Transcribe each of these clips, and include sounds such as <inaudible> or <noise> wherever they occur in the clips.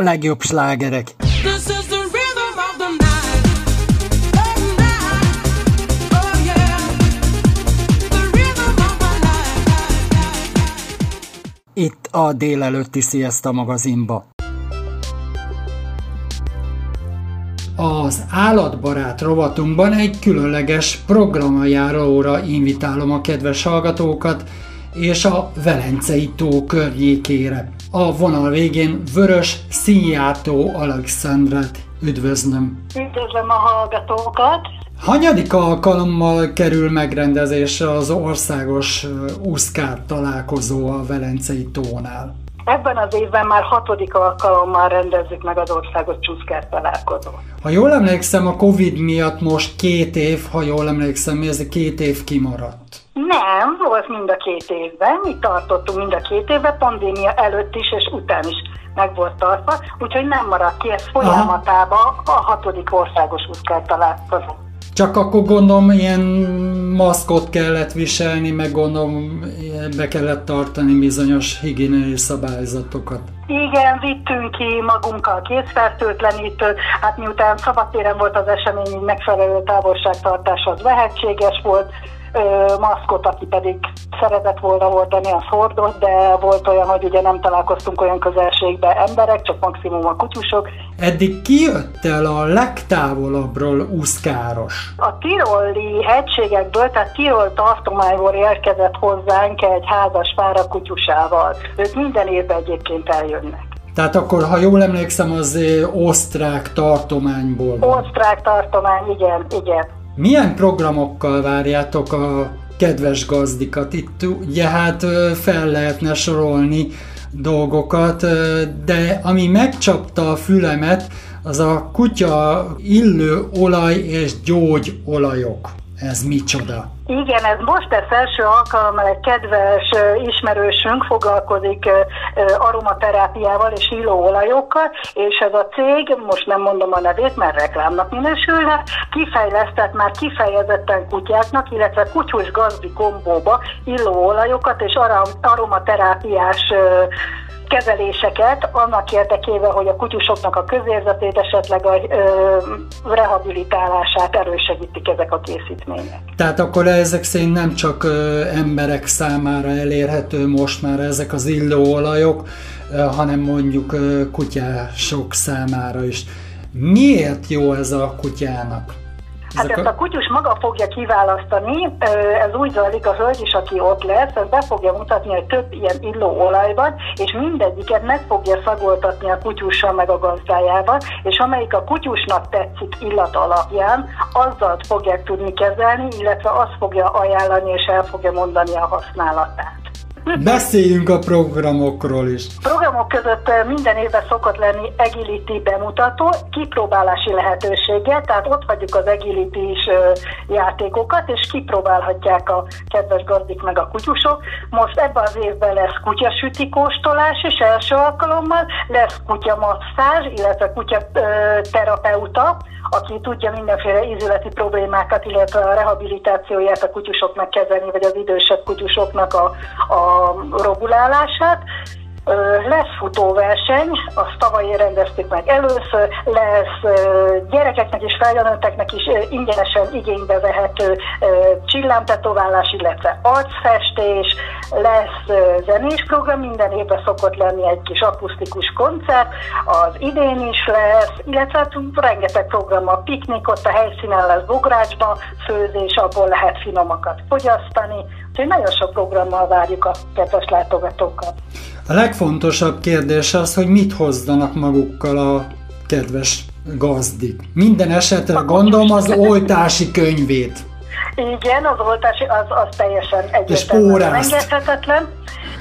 a legjobb slágerek. Itt a délelőtti Sziaszta magazinba. Az állatbarát rovatunkban egy különleges programjajáróra invitálom a kedves hallgatókat, és a Velencei tó környékére. A vonal végén Vörös Szijjátó Alexandrát üdvözlöm. Üdvözlöm a hallgatókat! Hanyadik alkalommal kerül megrendezésre az országos úszkár találkozó a Velencei tónál? Ebben az évben már hatodik alkalommal rendezzük meg az országos csúszkár találkozót. Ha jól emlékszem, a Covid miatt most két év, ha jól emlékszem, ez a két év kimaradt. Nem, volt mind a két évben, mi tartottunk mind a két évben, pandémia előtt is és után is meg volt tartva, úgyhogy nem maradt ki, ez folyamatában a hatodik országos úszkár találkozó. Csak akkor gondolom ilyen maszkot kellett viselni, meg gondolom be kellett tartani bizonyos higiéniai szabályzatokat. Igen, vittünk ki magunkkal készfertőtlenítőt, hát miután szabadtéren volt az esemény, így megfelelő távolságtartás az lehetséges volt, maszkot, aki pedig szeretett volna hordani, az hordott, de volt olyan, hogy ugye nem találkoztunk olyan közelségben emberek, csak maximum a kutyusok. Eddig ki jött el a legtávolabbról úszkáros? A tiroli hegységekből, tehát Tirol tartományból érkezett hozzánk egy házas pár a kutyusával. Ők minden évben egyébként eljönnek. Tehát akkor, ha jól emlékszem, az osztrák tartományból van. Osztrák tartomány, igen, igen. Milyen programokkal várjátok a kedves gazdikat? Itt ugye hát fel lehetne sorolni dolgokat, de ami megcsapta a fülemet, az a kutya illő olaj és gyógyolajok. Ez micsoda? Igen, ez most lesz első alkalommal egy kedves ismerősünk foglalkozik aromaterápiával és illóolajokkal, és ez a cég, most nem mondom a nevét, mert reklámnak minősülne, kifejlesztett már kifejezetten kutyáknak, illetve kutyus gazdi kombóba illóolajokat és aromaterápiás kezeléseket annak érdekében, hogy a kutyusoknak a közérzetét, esetleg a ö, rehabilitálását erősegítik ezek a készítmények. Tehát akkor ezek szerint nem csak ö, emberek számára elérhető most már ezek az illóolajok, ö, hanem mondjuk ö, kutyások számára is. Miért jó ez a kutyának? Hát ezt a kutyus maga fogja kiválasztani, ez úgy zajlik, a hölgy is, aki ott lesz, ez be fogja mutatni, hogy több ilyen illó olajban, és mindegyiket meg fogja szagoltatni a kutyussal meg a gazdájával, és amelyik a kutyusnak tetszik illat alapján, azzal fogják tudni kezelni, illetve azt fogja ajánlani, és el fogja mondani a használatát. Beszéljünk a programokról is. Programok között eh, minden évben szokott lenni agility bemutató, kipróbálási lehetősége, tehát ott hagyjuk az agility is eh, játékokat, és kipróbálhatják a kedves gazdik meg a kutyusok. Most ebben az évben lesz kutyasüti kóstolás, és első alkalommal lesz kutyamasszázs, illetve kutyaterapeuta, aki tudja mindenféle ízületi problémákat, illetve a rehabilitációját a kutyusoknak kezelni, vagy az idősebb kutyusoknak a, a robulálását. Lesz futóverseny, azt tavaly rendeztük meg először, lesz gyerekeknek és felnőtteknek is ingyenesen igénybe vehető csillámtetoválás, illetve arcfestés, lesz zenés program, minden évben szokott lenni egy kis akusztikus koncert, az idén is lesz, illetve hát rengeteg program a piknik, ott a helyszínen lesz bográcsba, főzés, abból lehet finomakat fogyasztani, úgyhogy nagyon sok programmal várjuk a kedves látogatókat. A legfontosabb kérdés az, hogy mit hozzanak magukkal a kedves gazdik. Minden esetre gondolom az <laughs> oltási könyvét. Igen, az oltási, az, az teljesen egyértelműen engedhetetlen.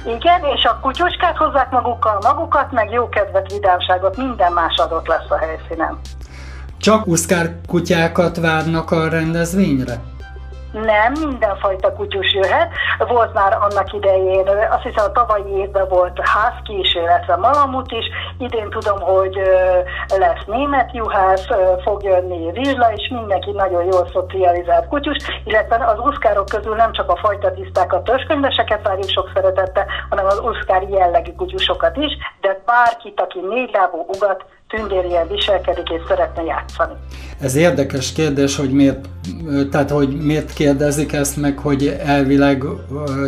Igen, és a kutyuskát hozzák magukkal, magukat, meg jó kedvet, vidámságot, minden más adott lesz a helyszínen. Csak uszkár kutyákat várnak a rendezvényre? Nem, mindenfajta kutyus jöhet. Volt már annak idején, azt hiszem a tavalyi évben volt husky is, illetve malamut is. Idén tudom, hogy lesz német juhász, fog jönni rizsla, és mindenki nagyon jól szocializált kutyus, illetve az uszkárok közül nem csak a fajta tisztákat, törzskönyveseket várjuk sok szeretettel, hanem az uszkár jellegű kutyusokat is, de bárkit, aki négy lábú ugat, tündérien viselkedik és szeretne játszani. Ez érdekes kérdés, hogy miért, tehát hogy miért kérdezik ezt meg, hogy elvileg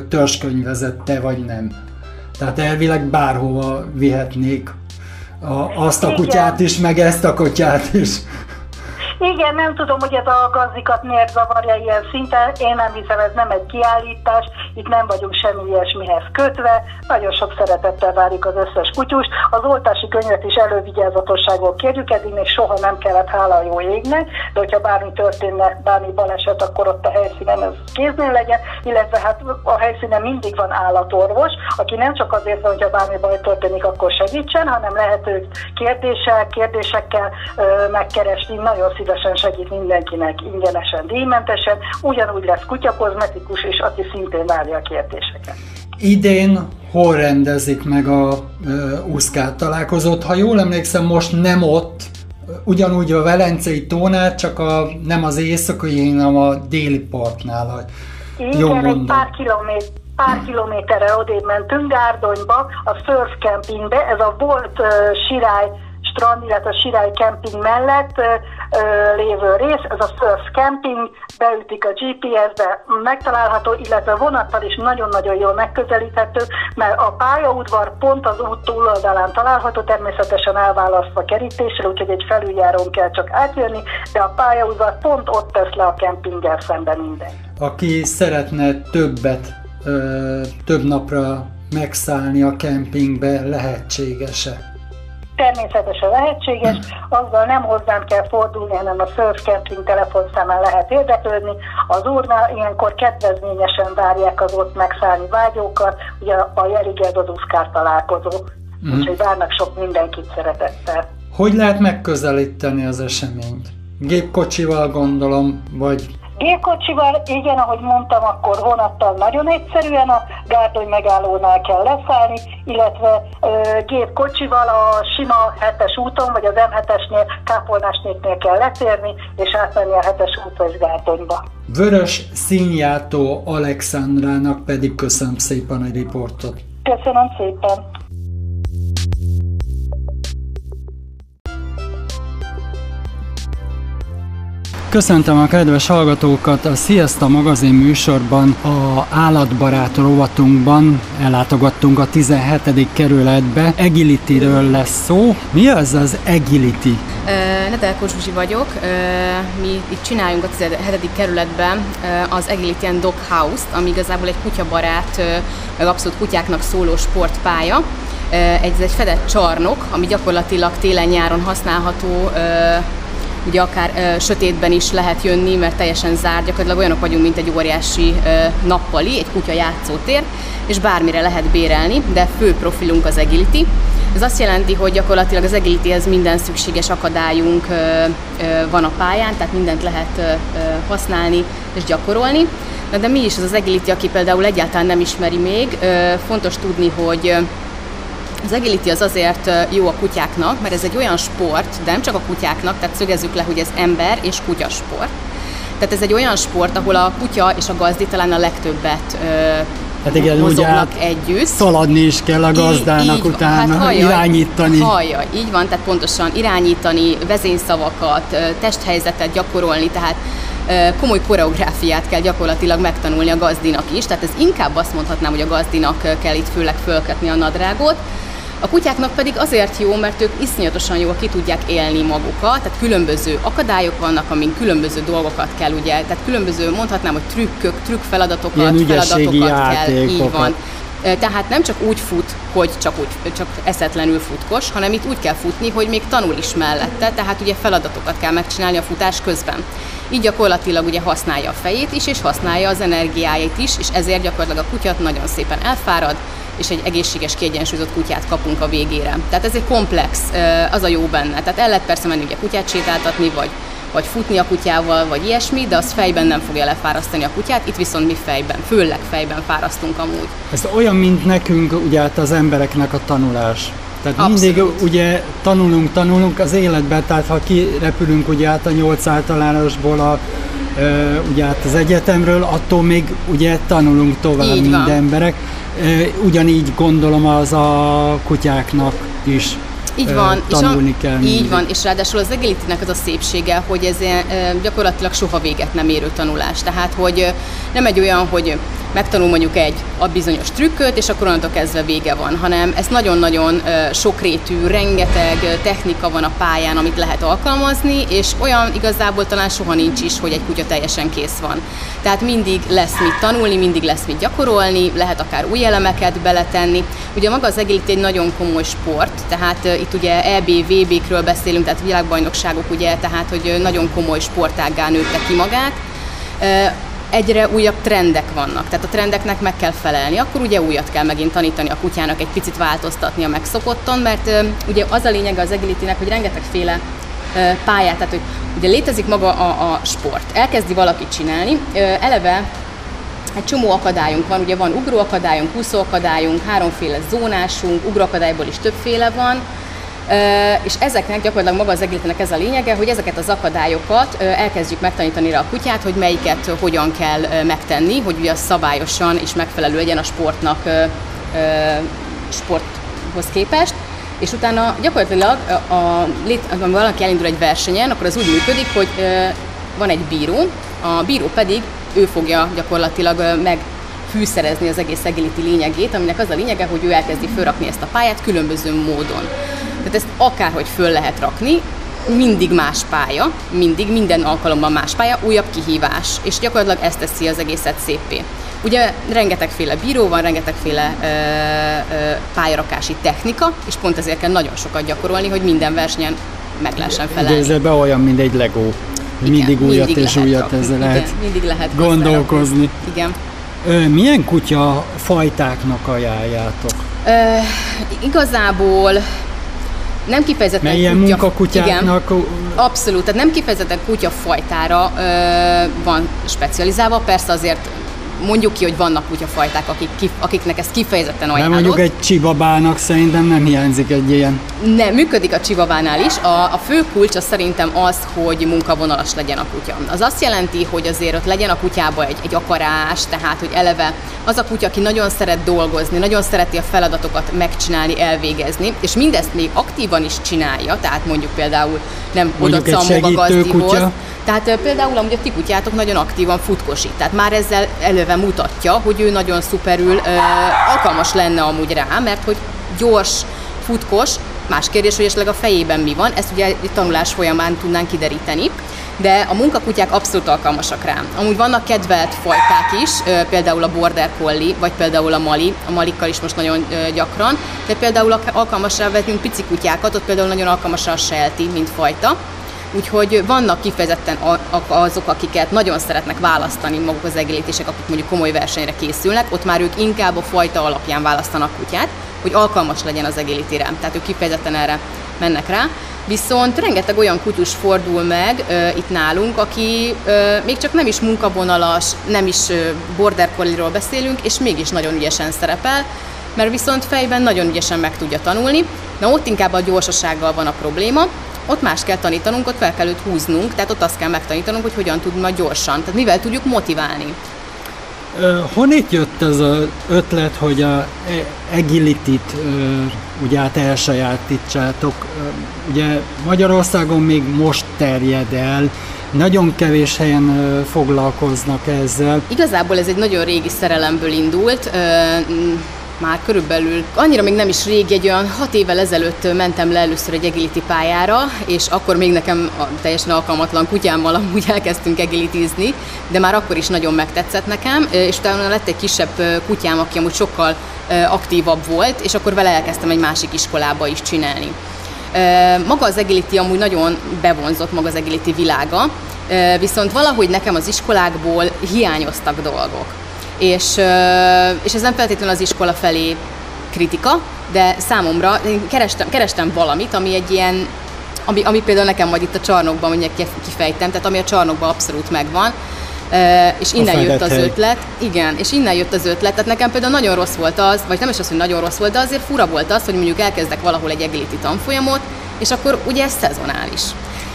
törzskönyvezette vagy nem. Tehát elvileg bárhova vihetnék a, azt a kutyát is, meg ezt a kutyát is. Igen, nem tudom, hogy ez a gazdikat miért zavarja ilyen szinten. Én nem hiszem, ez nem egy kiállítás, itt nem vagyunk semmi ilyesmihez kötve. Nagyon sok szeretettel várjuk az összes kutyus. Az oltási könyvet is elővigyázatosságból kérjük, eddig még soha nem kellett, hála a jó égnek, de hogyha bármi történne, bármi baleset, akkor ott a helyszínen ez kéznél legyen, illetve hát a helyszínen mindig van állatorvos, aki nem csak azért van, hogyha bármi baj történik, akkor segítsen, hanem lehet őt kérdéssel, kérdésekkel ö, megkeresni, nagyon szívesen szívesen segít mindenkinek ingyenesen, díjmentesen, ugyanúgy lesz kutyakozmetikus, és aki szintén várja a kérdéseket. Idén hol rendezik meg a USZKÁT találkozót? Ha jól emlékszem, most nem ott, ugyanúgy a Velencei tónál, csak a, nem az éjszakai, hanem a déli partnál. Igen, egy pár kilométer pár kilométerre odébb mentünk Gárdonyba, a surf campingbe, ez a volt uh, sirály strand, illetve a Sirály Camping mellett ö, lévő rész, ez a Surf Camping, beütik a GPS-be, megtalálható, illetve vonattal is nagyon-nagyon jól megközelíthető, mert a pályaudvar pont az út túloldalán található, természetesen elválasztva kerítéssel, úgyhogy egy felüljárón kell csak átjönni, de a pályaudvar pont ott tesz le a kempinggel szemben minden. Aki szeretne többet, ö, több napra megszállni a kempingbe, lehetséges-e? Természetesen lehetséges, azzal nem hozzám kell fordulni, hanem a Surf Camping telefonszámán lehet érdeklődni. Az úrnál ilyenkor kedvezményesen várják az ott megszállni vágyókat, ugye a Jeriged az Uszkár találkozó, mm. úgyhogy várnak sok mindenkit szeretettel. Hogy lehet megközelíteni az eseményt? Gépkocsival gondolom, vagy Gépkocsival, igen, ahogy mondtam, akkor vonattal nagyon egyszerűen a Gárdony megállónál kell leszállni, illetve ö, gépkocsival a sima 7-es úton, vagy az M7-esnél, Kápolnásnéknél kell letérni, és átmenni a 7-es útra és Gárdonyba. Vörös Színjátó Alexandrának pedig köszönöm szépen a riportot. Köszönöm szépen. Köszöntöm a kedves hallgatókat a Sziaszta magazin műsorban a állatbarát rovatunkban ellátogattunk a 17. kerületbe. Agility-ről lesz szó. Mi az az Agility? Nedelko Zsuzsi vagyok. Mi itt csináljunk a 17. kerületben az Agility and Dog House-t, ami igazából egy kutyabarát, meg abszolút kutyáknak szóló sportpálya. Ez egy fedett csarnok, ami gyakorlatilag télen-nyáron használható ugye akár ö, sötétben is lehet jönni, mert teljesen zárt, gyakorlatilag olyanok vagyunk, mint egy óriási ö, nappali, egy kutya játszótér, és bármire lehet bérelni, de fő profilunk az agility. Ez azt jelenti, hogy gyakorlatilag az agilityhez minden szükséges akadályunk ö, ö, van a pályán, tehát mindent lehet ö, használni és gyakorolni. Na de mi is az az agility, aki például egyáltalán nem ismeri még, ö, fontos tudni, hogy az agility az azért jó a kutyáknak, mert ez egy olyan sport, de nem csak a kutyáknak, tehát szögezzük le, hogy ez ember és kutyasport. Tehát ez egy olyan sport, ahol a kutya és a gazdi talán a legtöbbet Hát igen, ugye hát együtt. Szaladni is kell a gazdának így, utána, hát hallja, irányítani. Hallja, így van, tehát pontosan irányítani, vezényszavakat, testhelyzetet gyakorolni, tehát komoly koreográfiát kell gyakorlatilag megtanulni a gazdinak is, tehát ez inkább azt mondhatnám, hogy a gazdinak kell itt főleg fölkötni a nadrágot, a kutyáknak pedig azért jó, mert ők iszonyatosan jól ki tudják élni magukat, tehát különböző akadályok vannak, amin különböző dolgokat kell, ugye, tehát különböző, mondhatnám, hogy trükkök, trükk feladatokat, feladatokat kell, így van Tehát nem csak úgy fut, hogy csak, úgy, csak eszetlenül futkos, hanem itt úgy kell futni, hogy még tanul is mellette, tehát ugye feladatokat kell megcsinálni a futás közben. Így gyakorlatilag ugye használja a fejét is, és használja az energiáit is, és ezért gyakorlatilag a kutyat nagyon szépen elfárad, és egy egészséges, kiegyensúlyozott kutyát kapunk a végére. Tehát ez egy komplex, az a jó benne. Tehát el lehet persze menni ugye kutyát sétáltatni, vagy vagy futni a kutyával, vagy ilyesmi, de az fejben nem fogja lefárasztani a kutyát, itt viszont mi fejben, főleg fejben fárasztunk amúgy. Ez olyan, mint nekünk, ugye hát az embereknek a tanulás. Tehát Abszolút. mindig ugye tanulunk, tanulunk az életben, tehát ha kirepülünk ugye át a nyolc általánosból a, ugye át az egyetemről, attól még ugye tanulunk tovább, Így mint van. emberek. Ugyanígy gondolom az a kutyáknak is. Így van, tanulni és a, kell. Így van, és ráadásul az agility az a szépsége, hogy ez gyakorlatilag soha véget nem érő tanulás. Tehát, hogy nem egy olyan, hogy megtanul mondjuk egy a bizonyos trükköt, és akkor onnantól kezdve vége van, hanem ez nagyon-nagyon sokrétű, rengeteg technika van a pályán, amit lehet alkalmazni, és olyan igazából talán soha nincs is, hogy egy kutya teljesen kész van. Tehát mindig lesz mit tanulni, mindig lesz mit gyakorolni, lehet akár új elemeket beletenni. Ugye maga az agility egy nagyon komoly sport, tehát itt ugye EB, VB-kről beszélünk, tehát világbajnokságok, ugye, tehát hogy nagyon komoly sportággá nőtte ki magát egyre újabb trendek vannak, tehát a trendeknek meg kell felelni, akkor ugye újat kell megint tanítani a kutyának, egy picit változtatni a megszokotton, mert ugye az a lényeg az agility hogy rengetegféle pályát, tehát hogy ugye létezik maga a, a sport, elkezdi valaki csinálni, eleve egy csomó akadályunk van, ugye van ugróakadályunk, úszóakadályunk, háromféle zónásunk, ugróakadályból is többféle van, és ezeknek gyakorlatilag maga az egésznek ez a lényege, hogy ezeket az akadályokat elkezdjük megtanítani rá a kutyát, hogy melyiket hogyan kell megtenni, hogy ugye szabályosan és megfelelő legyen a sportnak sporthoz képest. És utána gyakorlatilag, a, a, a, valaki elindul egy versenyen, akkor az úgy működik, hogy van egy bíró, a bíró pedig ő fogja gyakorlatilag meg fűszerezni az egész agility lényegét, aminek az a lényege, hogy ő elkezdi fölrakni ezt a pályát különböző módon. Tehát ezt akárhogy föl lehet rakni, mindig más pálya, mindig, minden alkalommal más pálya, újabb kihívás, és gyakorlatilag ezt teszi az egészet szépé. Ugye rengetegféle bíró van, rengetegféle ö, ö, pályarakási technika, és pont ezért kell nagyon sokat gyakorolni, hogy minden versenyen meg lehessen felelni. Be olyan, mint egy Lego. Igen, mindig újat mindig és újat ezzel lehet, igen, mindig lehet gondolkozni. Igen. Ö, milyen kutya fajtáknak ajánljátok? Ö, igazából nem kifejezetten Melyen kutya, munkakutyáknak? Igen, abszolút, tehát nem kifejezetten kutyafajtára ö, van specializálva, persze azért mondjuk ki, hogy vannak kutyafajták, akik, akiknek ez kifejezetten ajánlott. Nem mondjuk egy csibabának szerintem nem hiányzik egy ilyen. Nem, működik a csibabánál is. A, a fő kulcs az szerintem az, hogy munkavonalas legyen a kutya. Az azt jelenti, hogy azért ott legyen a kutyába egy, egy akarás, tehát hogy eleve az a kutya, aki nagyon szeret dolgozni, nagyon szereti a feladatokat megcsinálni, elvégezni, és mindezt még aktívan is csinálja, tehát mondjuk például nem oda a gazdihoz. Tehát például amúgy a ti kutyátok nagyon aktívan futkosít, tehát már ezzel előve mutatja, hogy ő nagyon szuperül alkalmas lenne amúgy rá, mert hogy gyors, futkos, más kérdés, hogy esetleg a fejében mi van, ezt ugye egy tanulás folyamán tudnánk kideríteni, de a munkakutyák abszolút alkalmasak rá. Amúgy vannak kedvelt fajták is, például a Border Collie, vagy például a Mali, a Malikkal is most nagyon gyakran, de például alkalmasra vetünk pici kutyákat, ott például nagyon alkalmasra a Sheltie, mint fajta, Úgyhogy vannak kifejezetten azok, akiket nagyon szeretnek választani maguk az egélítések, akik mondjuk komoly versenyre készülnek, ott már ők inkább a fajta alapján választanak kutyát, hogy alkalmas legyen az egélítére. Tehát ők kifejezetten erre mennek rá. Viszont rengeteg olyan kutyus fordul meg ö, itt nálunk, aki ö, még csak nem is munkavonalas, nem is border collie beszélünk, és mégis nagyon ügyesen szerepel, mert viszont fejben nagyon ügyesen meg tudja tanulni. Na ott inkább a gyorsasággal van a probléma, ott más kell tanítanunk, ott fel kell őt húznunk, tehát ott azt kell megtanítanunk, hogy hogyan tud majd gyorsan, tehát mivel tudjuk motiválni. Honnét jött ez az ötlet, hogy a agility-t ugye át elsajátítsátok? Ugye Magyarországon még most terjed el, nagyon kevés helyen foglalkoznak ezzel. Igazából ez egy nagyon régi szerelemből indult már körülbelül annyira még nem is rég, egy olyan hat évvel ezelőtt mentem le először egy agility pályára, és akkor még nekem a teljesen alkalmatlan kutyámmal amúgy elkezdtünk agilitízni, de már akkor is nagyon megtetszett nekem, és utána lett egy kisebb kutyám, aki amúgy sokkal aktívabb volt, és akkor vele elkezdtem egy másik iskolába is csinálni. Maga az agility amúgy nagyon bevonzott maga az agility világa, viszont valahogy nekem az iskolákból hiányoztak dolgok. És, és ez nem feltétlenül az iskola felé kritika, de számomra én kerestem, kerestem valamit, ami egy ilyen, ami, ami például nekem majd itt a csarnokban, mondjuk kifejtem, tehát ami a csarnokban abszolút megvan, és innen jött az ötlet. Igen, és innen jött az ötlet. Tehát nekem például nagyon rossz volt az, vagy nem is az, hogy nagyon rossz volt, de azért fura volt az, hogy mondjuk elkezdek valahol egy agility tanfolyamot, és akkor ugye ez szezonális.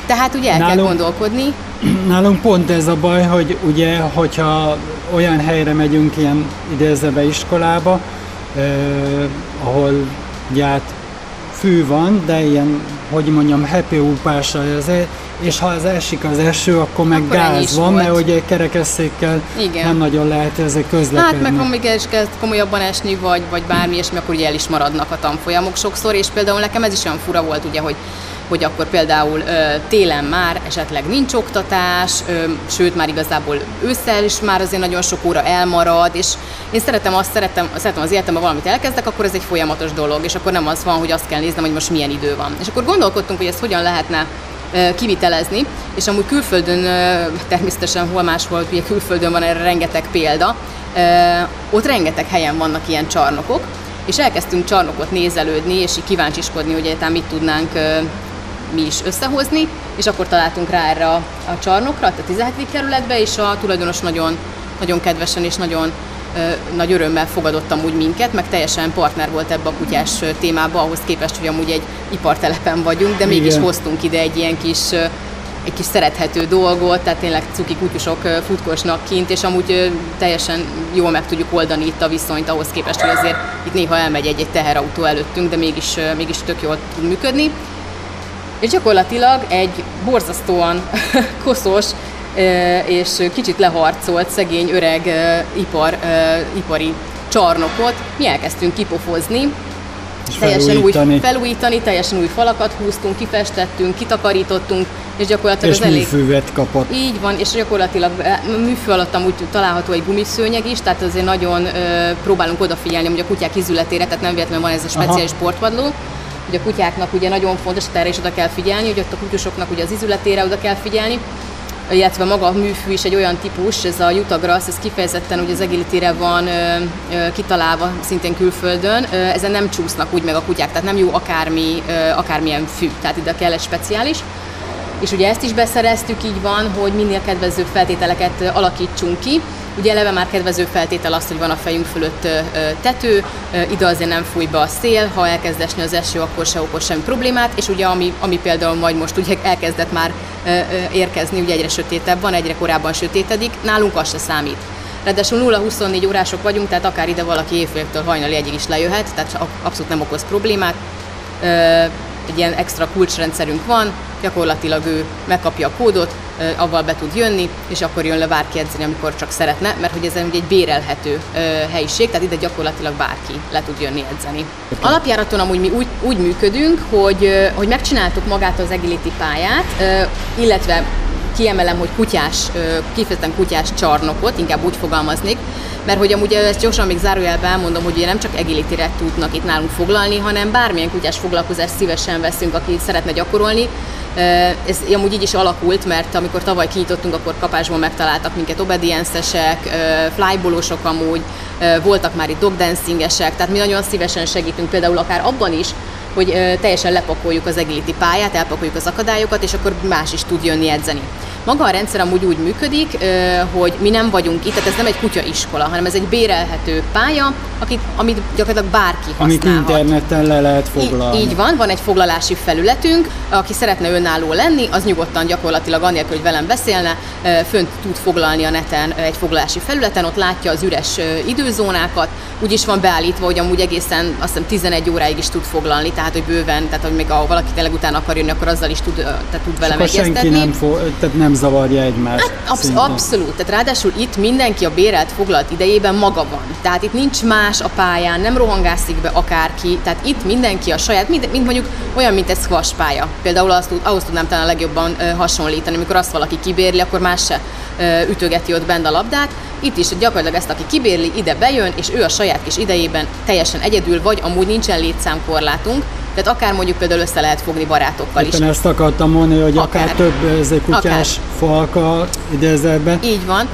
Tehát ugye el nálunk, kell gondolkodni. <clears throat> Nálunk pont ez a baj, hogy ugye, hogyha olyan helyre megyünk ilyen idézőbe iskolába, eh, ahol ját fű van, de ilyen, hogy mondjam, happy úpásra azért, és ha az esik az eső, akkor meg akkor gáz van, volt. mert ugye kerekesszékkel Igen. nem nagyon lehet ezek közlekedni. Hát meg ha még is kezd komolyabban esni, vagy, vagy bármi, és akkor ugye el is maradnak a tanfolyamok sokszor, és például nekem ez is olyan fura volt, ugye, hogy hogy akkor például télen már esetleg nincs oktatás, sőt már igazából ősszel is már azért nagyon sok óra elmarad, és én szeretem azt, szeretem, szeretem az életemben valamit elkezdek, akkor ez egy folyamatos dolog, és akkor nem az van, hogy azt kell néznem, hogy most milyen idő van. És akkor gondolkodtunk, hogy ezt hogyan lehetne kivitelezni, és amúgy külföldön, természetesen hol máshol, ugye külföldön van erre rengeteg példa, ott rengeteg helyen vannak ilyen csarnokok, és elkezdtünk csarnokot nézelődni, és kíváncsiskodni, hogy egyáltalán mit tudnánk mi is összehozni, és akkor találtunk rá erre a, a csarnokra, a 17. kerületbe, és a tulajdonos nagyon, nagyon kedvesen és nagyon nagy örömmel fogadott amúgy minket, meg teljesen partner volt ebbe a kutyás témába, ahhoz képest, hogy amúgy egy ipartelepen vagyunk, de mégis Igen. hoztunk ide egy ilyen kis egy kis szerethető dolgot, tehát tényleg cuki kutyusok futkosnak kint, és amúgy teljesen jól meg tudjuk oldani itt a viszonyt ahhoz képest, hogy azért itt néha elmegy egy-egy teherautó előttünk, de mégis, mégis tök jól tud működni. És gyakorlatilag egy borzasztóan <laughs> koszos és kicsit leharcolt szegény öreg ipar, ipari csarnokot mi elkezdtünk kipofozni, és teljesen felújítani. új felújítani, teljesen új falakat húztunk, kifestettünk, kitakarítottunk, és gyakorlatilag és az elég... műfűvet kapott. Így van, és gyakorlatilag műfű alatt amúgy található egy gumiszőnyeg is, tehát azért nagyon ö, próbálunk odafigyelni, hogy a kutyák izületére, tehát nem véletlenül van ez a speciális Aha. sportvadló, hogy a kutyáknak ugye nagyon fontos, hogy erre is oda kell figyelni, hogy ott a kutyusoknak ugye az izületére oda kell figyelni, illetve maga a műfű is egy olyan típus, ez a Utagrass, ez kifejezetten ugye az agility van ö, ö, kitalálva szintén külföldön, ö, ezen nem csúsznak úgy meg a kutyák, tehát nem jó akármi, ö, akármilyen fű, tehát ide kell egy speciális. És ugye ezt is beszereztük, így van, hogy minél kedvezőbb feltételeket alakítsunk ki, Ugye eleve már kedvező feltétel az, hogy van a fejünk fölött tető, ide azért nem fúj be a szél, ha elkezd esni az eső, akkor se okoz semmi problémát, és ugye ami, ami például majd most ugye elkezdett már érkezni, ugye egyre sötétebb van, egyre korábban sötétedik, nálunk az se számít. Ráadásul 0-24 órások vagyunk, tehát akár ide valaki évféltől hajnali egyig is lejöhet, tehát abszolút nem okoz problémát egy ilyen extra kulcsrendszerünk van, gyakorlatilag ő megkapja a kódot, avval be tud jönni, és akkor jön le bárki edzeni, amikor csak szeretne, mert hogy ez egy bérelhető helyiség, tehát ide gyakorlatilag bárki le tud jönni edzeni. Alapjáraton amúgy mi úgy, úgy működünk, hogy, hogy megcsináltuk magát az agility pályát, illetve kiemelem, hogy kutyás, kifejezetten kutyás csarnokot, inkább úgy fogalmaznék, mert hogy amúgy ezt gyorsan még zárójelben elmondom, hogy ugye nem csak agility tudnak itt nálunk foglalni, hanem bármilyen kutyás foglalkozást szívesen veszünk, aki szeretne gyakorolni. Ez amúgy így is alakult, mert amikor tavaly kinyitottunk, akkor kapásból megtaláltak minket obedience-esek, flybolosok amúgy, voltak már itt dogdancingesek, tehát mi nagyon szívesen segítünk például akár abban is, hogy teljesen lepakoljuk az agility pályát, elpakoljuk az akadályokat, és akkor más is tud jönni edzeni. Maga a rendszer amúgy úgy működik, hogy mi nem vagyunk itt, tehát ez nem egy kutyaiskola, hanem ez egy bérelhető pálya, akit, amit gyakorlatilag bárki használhat. Amit interneten le lehet foglalni. Így, így van, van egy foglalási felületünk, aki szeretne önálló lenni, az nyugodtan gyakorlatilag annélkül, hogy velem beszélne, fönt tud foglalni a neten egy foglalási felületen, ott látja az üres időzónákat, úgy is van beállítva, hogy amúgy egészen azt hiszem 11 óráig is tud foglalni, tehát hogy bőven, tehát hogy még ha valaki tényleg utána akar jönni, akkor azzal is tud, tehát tud vele egyeztetni. senki nem, fo- tehát nem zavarja egymást. Hát, absz- abszolút, tehát ráadásul itt mindenki a bérelt foglalt idejében maga van. Tehát itt nincs más a pályán, nem rohangászik be akárki, tehát itt mindenki a saját, mint, mint mondjuk olyan, mint egy squash pálya. Például azt, ahhoz tudnám talán a legjobban hasonlítani, amikor azt valaki kibérli, akkor más se ütögeti ott bent a labdát. Itt is gyakorlatilag ezt, aki kibérli, ide bejön, és ő a saját kis idejében teljesen egyedül, vagy amúgy nincsen létszámkorlátunk, tehát akár mondjuk például össze lehet fogni barátokkal Éppen is. ezt akartam mondani, hogy akár, akár több ezek kutyás akár. falka idézőben Így van.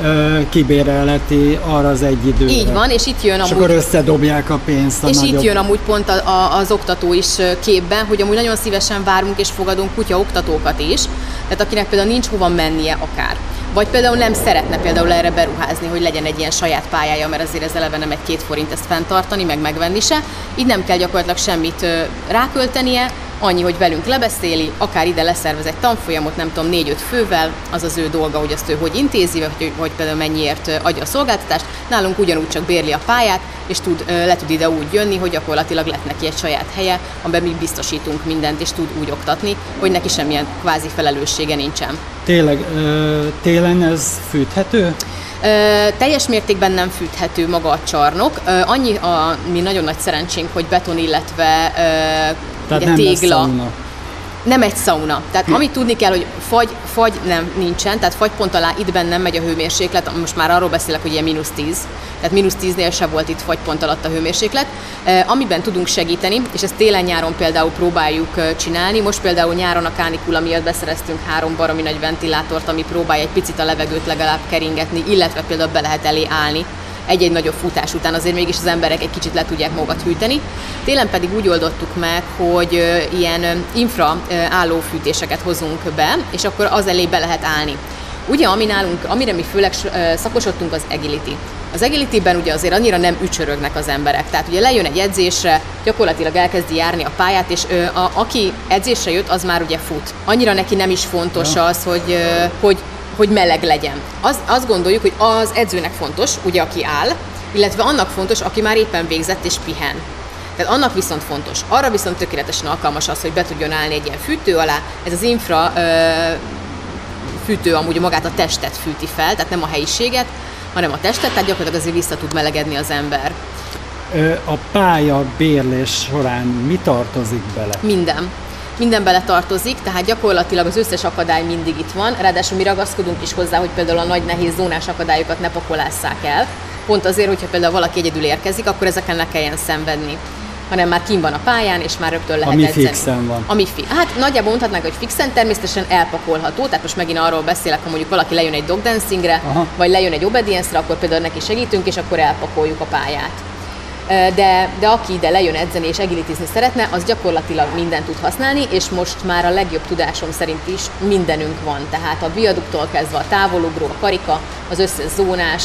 kibéreleti arra az egy időre. Így van, és itt jön és amúgy... akkor összedobják a pénzt a És nagyobb... itt jön amúgy pont a, a, az oktató is képbe, hogy amúgy nagyon szívesen várunk és fogadunk kutya oktatókat is, tehát akinek például nincs hova mennie akár vagy például nem szeretne például erre beruházni, hogy legyen egy ilyen saját pályája, mert azért ez eleve nem egy két forint ezt fenntartani, meg megvenni se. Így nem kell gyakorlatilag semmit ráköltenie, annyi, hogy velünk lebeszéli, akár ide leszervez egy tanfolyamot, nem tudom, négy-öt fővel, az az ő dolga, hogy azt ő hogy intézi, vagy hogy például mennyiért adja a szolgáltatást. Nálunk ugyanúgy csak bérli a pályát, és tud, le tud ide úgy jönni, hogy gyakorlatilag lett neki egy saját helye, amiben mi biztosítunk mindent, és tud úgy oktatni, hogy neki semmilyen kvázi felelőssége nincsen. Tényleg, télen ez fűthető? Ö, teljes mértékben nem fűthető maga a csarnok. Ö, annyi a mi nagyon nagy szerencsénk, hogy beton, illetve ö, Tehát ugye, nem tégla. Nem egy szauna. Tehát hm. amit tudni kell, hogy fagy, fagy nem nincsen, tehát fagypont alá itt bennem megy a hőmérséklet, most már arról beszélek, hogy ilyen mínusz 10, tehát mínusz 10-nél se volt itt fagypont alatt a hőmérséklet. E, amiben tudunk segíteni, és ezt télen-nyáron például próbáljuk csinálni, most például nyáron a kánikula miatt beszereztünk három baromi nagy ventilátort, ami próbálja egy picit a levegőt legalább keringetni, illetve például be lehet elé állni egy-egy nagyobb futás után azért mégis az emberek egy kicsit le tudják magukat hűteni. Télen pedig úgy oldottuk meg, hogy ilyen infra állófűtéseket hozunk be, és akkor az elé be lehet állni. Ugye, ami nálunk, amire mi főleg szakosodtunk, az agility. Az agility-ben ugye azért annyira nem ücsörögnek az emberek. Tehát ugye lejön egy edzésre, gyakorlatilag elkezdi járni a pályát, és ö, a, aki edzésre jött, az már ugye fut. Annyira neki nem is fontos az, hogy, ö, hogy hogy meleg legyen. Az, azt gondoljuk, hogy az edzőnek fontos, ugye aki áll, illetve annak fontos, aki már éppen végzett és pihen. Tehát annak viszont fontos. Arra viszont tökéletesen alkalmas az, hogy be tudjon állni egy ilyen fűtő alá. Ez az infra ö, fűtő amúgy magát a testet fűti fel, tehát nem a helyiséget, hanem a testet, tehát gyakorlatilag azért vissza tud melegedni az ember. A pálya bérlés során mi tartozik bele? Minden minden bele tartozik, tehát gyakorlatilag az összes akadály mindig itt van, ráadásul mi ragaszkodunk is hozzá, hogy például a nagy nehéz zónás akadályokat ne pakolásszák el, pont azért, hogyha például valaki egyedül érkezik, akkor ezeken ne kelljen szenvedni hanem már kim van a pályán, és már rögtön lehet Ami edzeni. fixen van. Ami fi- hát nagyjából mondhatnánk, hogy fixen, természetesen elpakolható, tehát most megint arról beszélek, ha mondjuk valaki lejön egy dog dancingre, Aha. vagy lejön egy obedience akkor például neki segítünk, és akkor elpakoljuk a pályát de, de aki ide lejön edzeni és egilitizni szeretne, az gyakorlatilag mindent tud használni, és most már a legjobb tudásom szerint is mindenünk van. Tehát a viaduktól kezdve a távolugró, a karika, az összes zónás,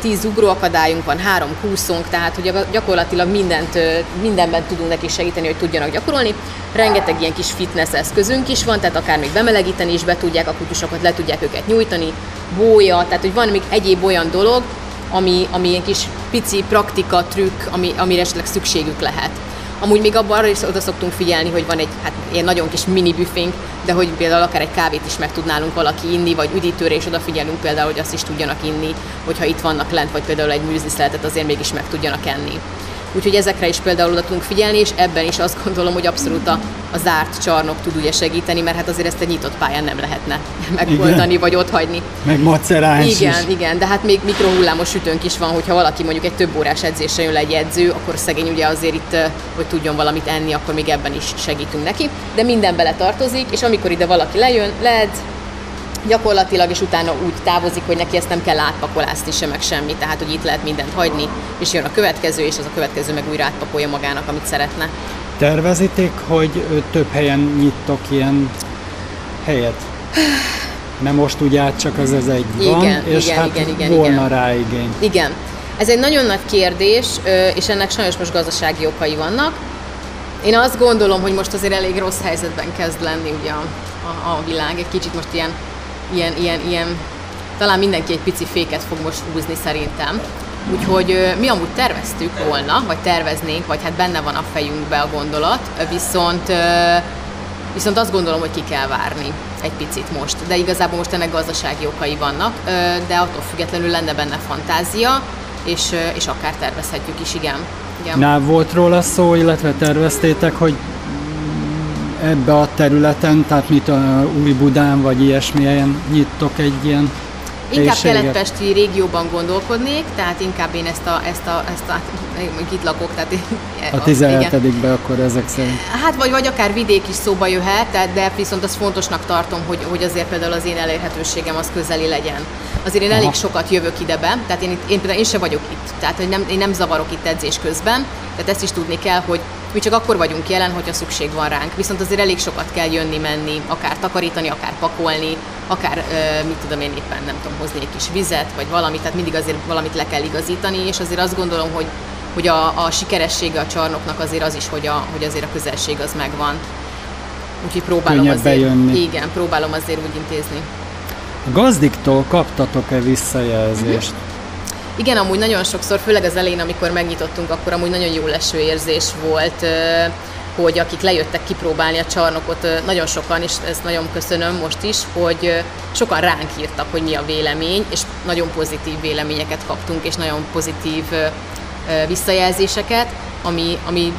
tíz ugróakadályunk van, három kúszónk, tehát hogy gyakorlatilag mindent, mindenben tudunk neki segíteni, hogy tudjanak gyakorolni. Rengeteg ilyen kis fitness eszközünk is van, tehát akár még bemelegíteni is be tudják a kutyusokat, le tudják őket nyújtani, bója, tehát hogy van még egyéb olyan dolog, ami, ami ilyen kis pici praktika, trükk, ami, amire esetleg szükségük lehet. Amúgy még abban arra is oda szoktunk figyelni, hogy van egy hát, ilyen nagyon kis mini büfénk, de hogy például akár egy kávét is meg tudnálunk valaki inni, vagy üdítőre, és odafigyelünk például, hogy azt is tudjanak inni, hogyha itt vannak lent, vagy például egy műzliszeletet azért mégis meg tudjanak enni. Úgyhogy ezekre is például oda tudunk figyelni, és ebben is azt gondolom, hogy abszolút a, a zárt csarnok tud ugye segíteni, mert hát azért ezt egy nyitott pályán nem lehetne <laughs> megoldani, vagy ott hagyni. Meg maceráns Igen, is. igen, de hát még mikrohullámos sütőnk is van, hogyha valaki mondjuk egy több órás edzésre jön le egy edző, akkor szegény ugye azért itt, hogy tudjon valamit enni, akkor még ebben is segítünk neki. De minden bele tartozik, és amikor ide valaki lejön, leedz, gyakorlatilag, és utána úgy távozik, hogy neki ezt nem kell átpakolászni sem, meg semmi, tehát hogy itt lehet mindent hagyni, és jön a következő, és az a következő meg újra átpakolja magának, amit szeretne. Tervezitek, hogy több helyen nyittok ilyen helyet? Nem most úgy át csak az az egy igen, van, és igen, hát igen, igen, volna igen. rá igény. Igen. Ez egy nagyon nagy kérdés, és ennek sajnos most gazdasági okai vannak. Én azt gondolom, hogy most azért elég rossz helyzetben kezd lenni ugye a, a, a világ, egy kicsit most ilyen ilyen, ilyen, ilyen, talán mindenki egy pici féket fog most húzni szerintem. Úgyhogy mi amúgy terveztük volna, vagy terveznénk, vagy hát benne van a fejünkbe a gondolat, viszont Viszont azt gondolom, hogy ki kell várni egy picit most. De igazából most ennek gazdasági okai vannak, de attól függetlenül lenne benne fantázia, és, és akár tervezhetjük is, igen. igen. Na, volt róla szó, illetve terveztétek, hogy ebbe a területen, tehát mit a Új Budán, vagy ilyesmilyen nyittok egy ilyen Inkább keletpesti régióban gondolkodnék, tehát inkább én ezt a, ezt a, ezt a itt lakok, tehát a 17 akkor ezek szerint. Hát vagy, vagy akár vidék is szóba jöhet, tehát, de viszont azt fontosnak tartom, hogy, hogy azért például az én elérhetőségem az közeli legyen. Azért én Aha. elég sokat jövök ide be, tehát én, én például én se vagyok itt, tehát hogy nem, én nem zavarok itt edzés közben, tehát ezt is tudni kell, hogy mi csak akkor vagyunk jelen, hogyha szükség van ránk. Viszont azért elég sokat kell jönni, menni, akár takarítani, akár pakolni, akár, mit tudom én éppen, nem tudom, hozni egy kis vizet, vagy valamit, tehát mindig azért valamit le kell igazítani, és azért azt gondolom, hogy, hogy a, a sikeressége a csarnoknak azért az is, hogy, a, hogy azért a közelség az megvan. Úgyhogy próbálom Könnyebb azért, bejönni. igen, próbálom azért úgy intézni. A gazdiktól kaptatok-e visszajelzést? Uh-huh. Igen, amúgy nagyon sokszor, főleg az elején, amikor megnyitottunk, akkor amúgy nagyon jó leső érzés volt, hogy akik lejöttek kipróbálni a csarnokot, nagyon sokan, és ezt nagyon köszönöm most is, hogy sokan ránk írtak, hogy mi a vélemény, és nagyon pozitív véleményeket kaptunk, és nagyon pozitív visszajelzéseket, ami, ami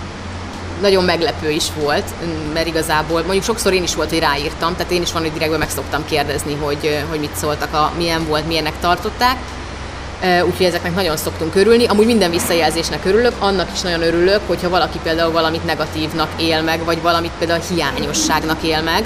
nagyon meglepő is volt, mert igazából mondjuk sokszor én is volt, hogy ráírtam, tehát én is van, hogy direktben meg szoktam kérdezni, hogy, hogy mit szóltak, a, milyen volt, milyennek tartották, úgyhogy ezeknek nagyon szoktunk örülni. Amúgy minden visszajelzésnek örülök, annak is nagyon örülök, hogyha valaki például valamit negatívnak él meg, vagy valamit például hiányosságnak él meg,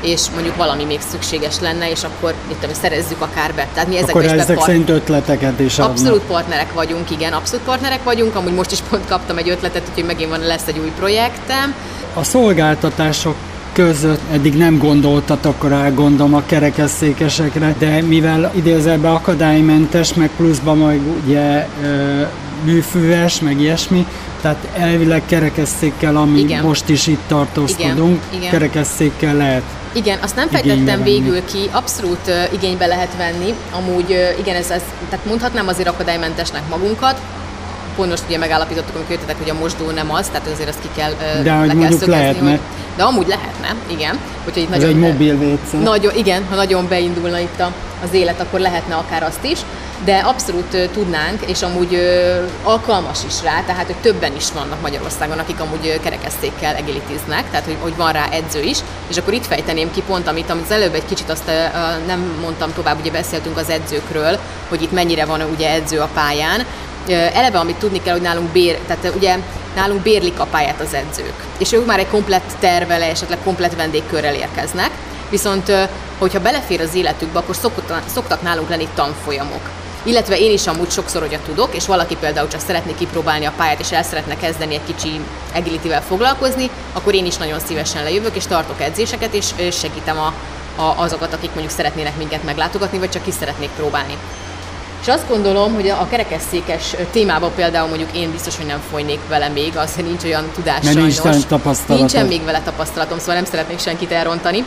és mondjuk valami még szükséges lenne, és akkor mit tudom, szerezzük akár be. Tehát mi ezek ezek part... szerint ötleteket is adnak. Abszolút partnerek vagyunk, igen, abszolút partnerek vagyunk. Amúgy most is pont kaptam egy ötletet, úgyhogy megint van, lesz egy új projektem. A szolgáltatások között eddig nem gondoltatok rá, gondolom a kerekesszékesekre, de mivel idézelben akadálymentes, meg pluszban majd ugye műfüves, meg ilyesmi, tehát elvileg kerekesszékkel, ami Igen. most is itt tartózkodunk, Igen. Igen. kerekesszékkel lehet igen, azt nem fejtettem végül ki, abszolút uh, igénybe lehet venni. Amúgy uh, igen, ez, ez, tehát mondhatnám azért akadálymentesnek magunkat, pont most ugye megállapítottuk, amikor jöttetek, hogy a mosdó nem az, tehát azért azt ki kell, de le kell szögezni, lehetne. Hogy, de amúgy lehetne, igen. Úgyhogy itt Ez nagyon, egy mobil WC. Nagyon, igen, ha nagyon beindulna itt a, az élet, akkor lehetne akár azt is de abszolút uh, tudnánk, és amúgy uh, alkalmas is rá, tehát hogy többen is vannak Magyarországon, akik amúgy uh, kerekesszékkel egilitiznek, tehát hogy, hogy van rá edző is, és akkor itt fejteném ki pont, amit, amit az előbb egy kicsit azt nem mondtam tovább, ugye beszéltünk az edzőkről, hogy itt mennyire van ugye edző a pályán, eleve, amit tudni kell, hogy nálunk bér, tehát ugye nálunk bérlik a pályát az edzők, és ők már egy komplett tervele, esetleg komplett vendégkörrel érkeznek, viszont hogyha belefér az életükbe, akkor szoktak, szoktak nálunk lenni tanfolyamok. Illetve én is amúgy sokszor, hogyha tudok, és valaki például csak szeretné kipróbálni a pályát, és el szeretne kezdeni egy kicsi agility foglalkozni, akkor én is nagyon szívesen lejövök, és tartok edzéseket, és segítem a, a, azokat, akik mondjuk szeretnének minket meglátogatni, vagy csak ki szeretnék próbálni. És azt gondolom, hogy a kerekesszékes témában például mondjuk én biztos, hogy nem folynék vele még, az nincs olyan tudás Mert. Nincs tapasztalatom. Nincsen még vele tapasztalatom, szóval nem szeretnék senkit elrontani,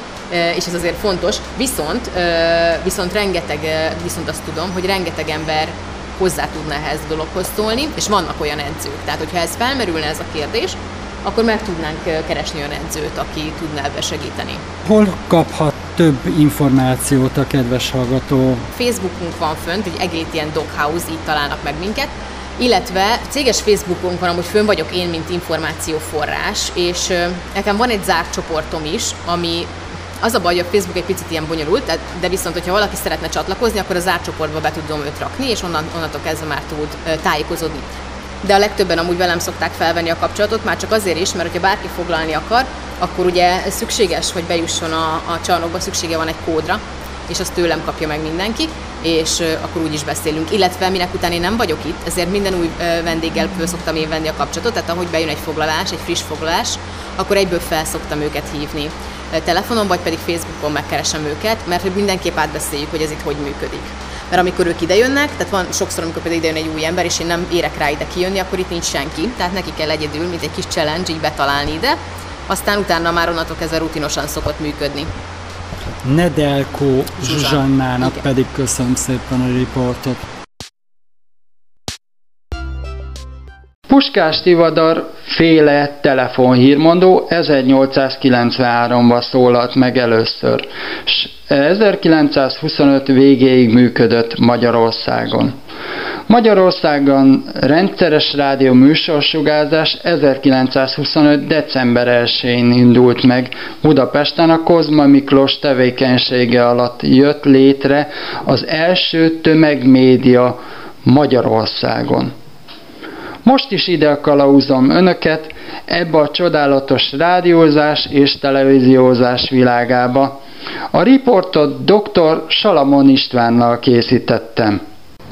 és ez azért fontos. Viszont, viszont rengeteg, viszont azt tudom, hogy rengeteg ember hozzá tudna ehhez a dologhoz szólni, és vannak olyan edzők. Tehát, hogyha ez felmerülne ez a kérdés, akkor meg tudnánk keresni olyan edzőt, aki tudná ebbe segíteni. Hol kaphat több információt a kedves hallgató? Facebookunk van fönt, egy egész ilyen doghouse, így találnak meg minket, illetve céges Facebookon van, amúgy fönn vagyok én, mint információforrás, és nekem van egy zárt csoportom is, ami az a baj, hogy a Facebook egy picit ilyen bonyolult, de viszont, hogyha valaki szeretne csatlakozni, akkor a zárt csoportba be tudom őt rakni, és onnan, onnantól kezdve már tud tájékozódni de a legtöbben amúgy velem szokták felvenni a kapcsolatot, már csak azért is, mert hogyha bárki foglalni akar, akkor ugye szükséges, hogy bejusson a, a csarnokba, szüksége van egy kódra, és azt tőlem kapja meg mindenki, és akkor úgy is beszélünk. Illetve minek után én nem vagyok itt, ezért minden új vendéggel föl szoktam én venni a kapcsolatot, tehát ahogy bejön egy foglalás, egy friss foglalás, akkor egyből fel szoktam őket hívni telefonon, vagy pedig Facebookon megkeresem őket, mert hogy mindenképp átbeszéljük, hogy ez itt hogy működik mert amikor ők idejönnek, tehát van sokszor, amikor például idejön egy új ember, és én nem érek rá ide kijönni, akkor itt nincs senki, tehát neki kell egyedül, mint egy kis challenge, így betalálni ide, aztán utána már onnantól kezdve rutinosan szokott működni. Nedelko Zsuzsannának pedig köszönöm szépen a riportot. Puskás Tivadar féle telefonhírmondó 1893-ban szólalt meg először, és 1925 végéig működött Magyarországon. Magyarországon rendszeres rádió műsorsugárzás 1925. december 1-én indult meg. Budapesten a Kozma Miklós tevékenysége alatt jött létre az első tömegmédia Magyarországon. Most is ide kalauzom önöket ebbe a csodálatos rádiózás és televíziózás világába. A riportot dr. Salamon Istvánnal készítettem.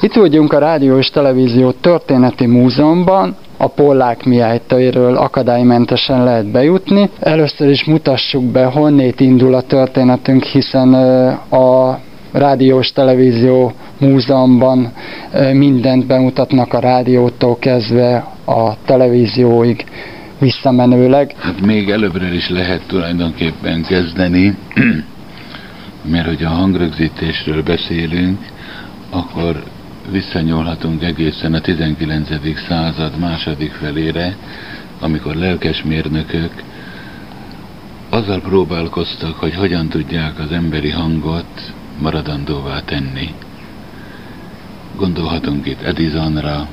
Itt vagyunk a Rádió és Televízió Történeti Múzeumban, a Pollák Mihály tőről akadálymentesen lehet bejutni. Először is mutassuk be, honnét indul a történetünk, hiszen a Rádiós Televízió Múzeumban mindent bemutatnak a rádiótól kezdve a televízióig visszamenőleg. Hát még előbbre is lehet tulajdonképpen kezdeni, <clears throat> mert hogy a hangrögzítésről beszélünk, akkor visszanyúlhatunk egészen a 19. század második felére, amikor lelkesmérnökök azzal próbálkoztak, hogy hogyan tudják az emberi hangot maradandóvá tenni. Gondolhatunk itt Edisonra,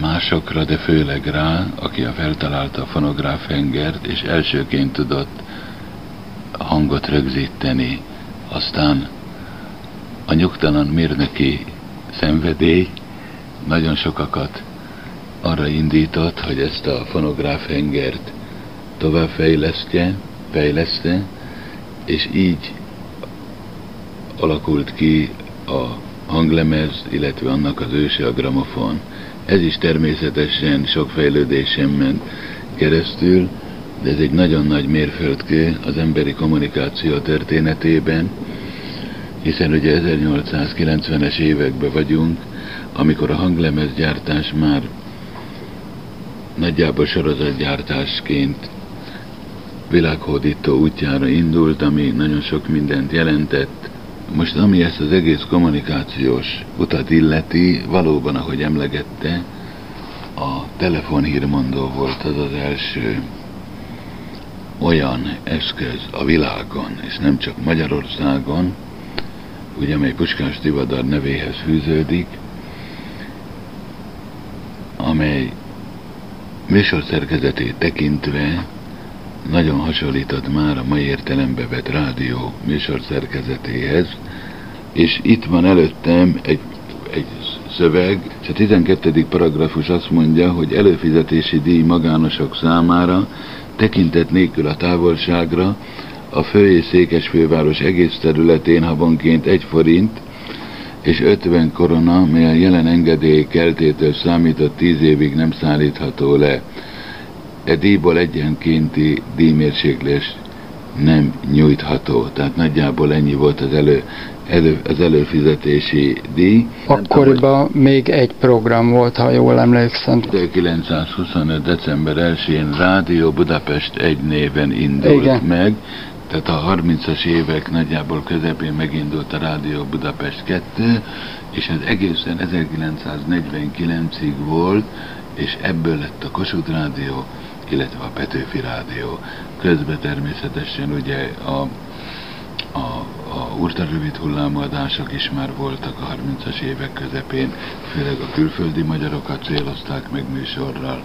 másokra, de főleg rá, aki a feltalálta a fonográf hengert, és elsőként tudott hangot rögzíteni. Aztán a nyugtalan mérnöki szenvedély nagyon sokakat arra indított, hogy ezt a fonográf hengert tovább fejlesztje, fejleszte, és így alakult ki a hanglemez, illetve annak az őse a gramofon. Ez is természetesen sok fejlődésen ment keresztül, de ez egy nagyon nagy mérföldkő az emberi kommunikáció történetében, hiszen ugye 1890-es években vagyunk, amikor a hanglemezgyártás már nagyjából sorozatgyártásként világhódító útjára indult, ami nagyon sok mindent jelentett. Most ami ezt az egész kommunikációs utat illeti, valóban, ahogy emlegette, a telefonhírmondó volt az az első olyan eszköz a világon, és nem csak Magyarországon, ugye amely Puskás Tivadar nevéhez fűződik, amely műsorszerkezetét tekintve nagyon hasonlított már a mai értelembe vett rádió műsorszerkezetéhez, és itt van előttem egy, egy szöveg, és a 12. paragrafus azt mondja, hogy előfizetési díj magánosok számára tekintet nélkül a távolságra a fő és székes főváros egész területén havonként egy forint és 50 korona, mely a jelen engedély keltétől számított 10 évig nem szállítható le. E díjból egyenkénti díjmérséklés nem nyújtható. Tehát nagyjából ennyi volt az, elő, elő, az előfizetési díj. Akkoriban tudom, még egy program volt, ha jól emlékszem. 1925. december 1-én Rádió Budapest egy néven indult Igen. meg, tehát a 30-as évek nagyjából közepén megindult a Rádió Budapest 2, és ez egészen 1949-ig volt, és ebből lett a Kossuth Rádió, illetve a Petőfi Rádió. Közben természetesen ugye a, a, a rövid hullámadások is már voltak a 30-as évek közepén, főleg a külföldi magyarokat célozták meg műsorral,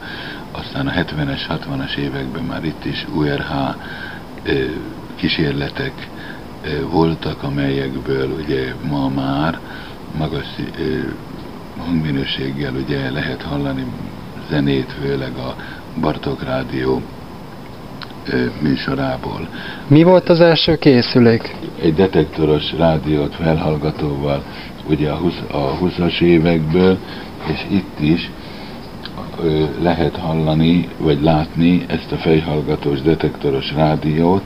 aztán a 70-es, 60-as években már itt is URH kísérletek voltak, amelyekből ugye ma már magas hangminőséggel ugye lehet hallani zenét, főleg a Bartok Rádió műsorából. Mi volt az első készülék? Egy detektoros rádiót felhallgatóval, ugye a 20, a 20-as évekből, és itt is lehet hallani, vagy látni ezt a fejhallgatós detektoros rádiót,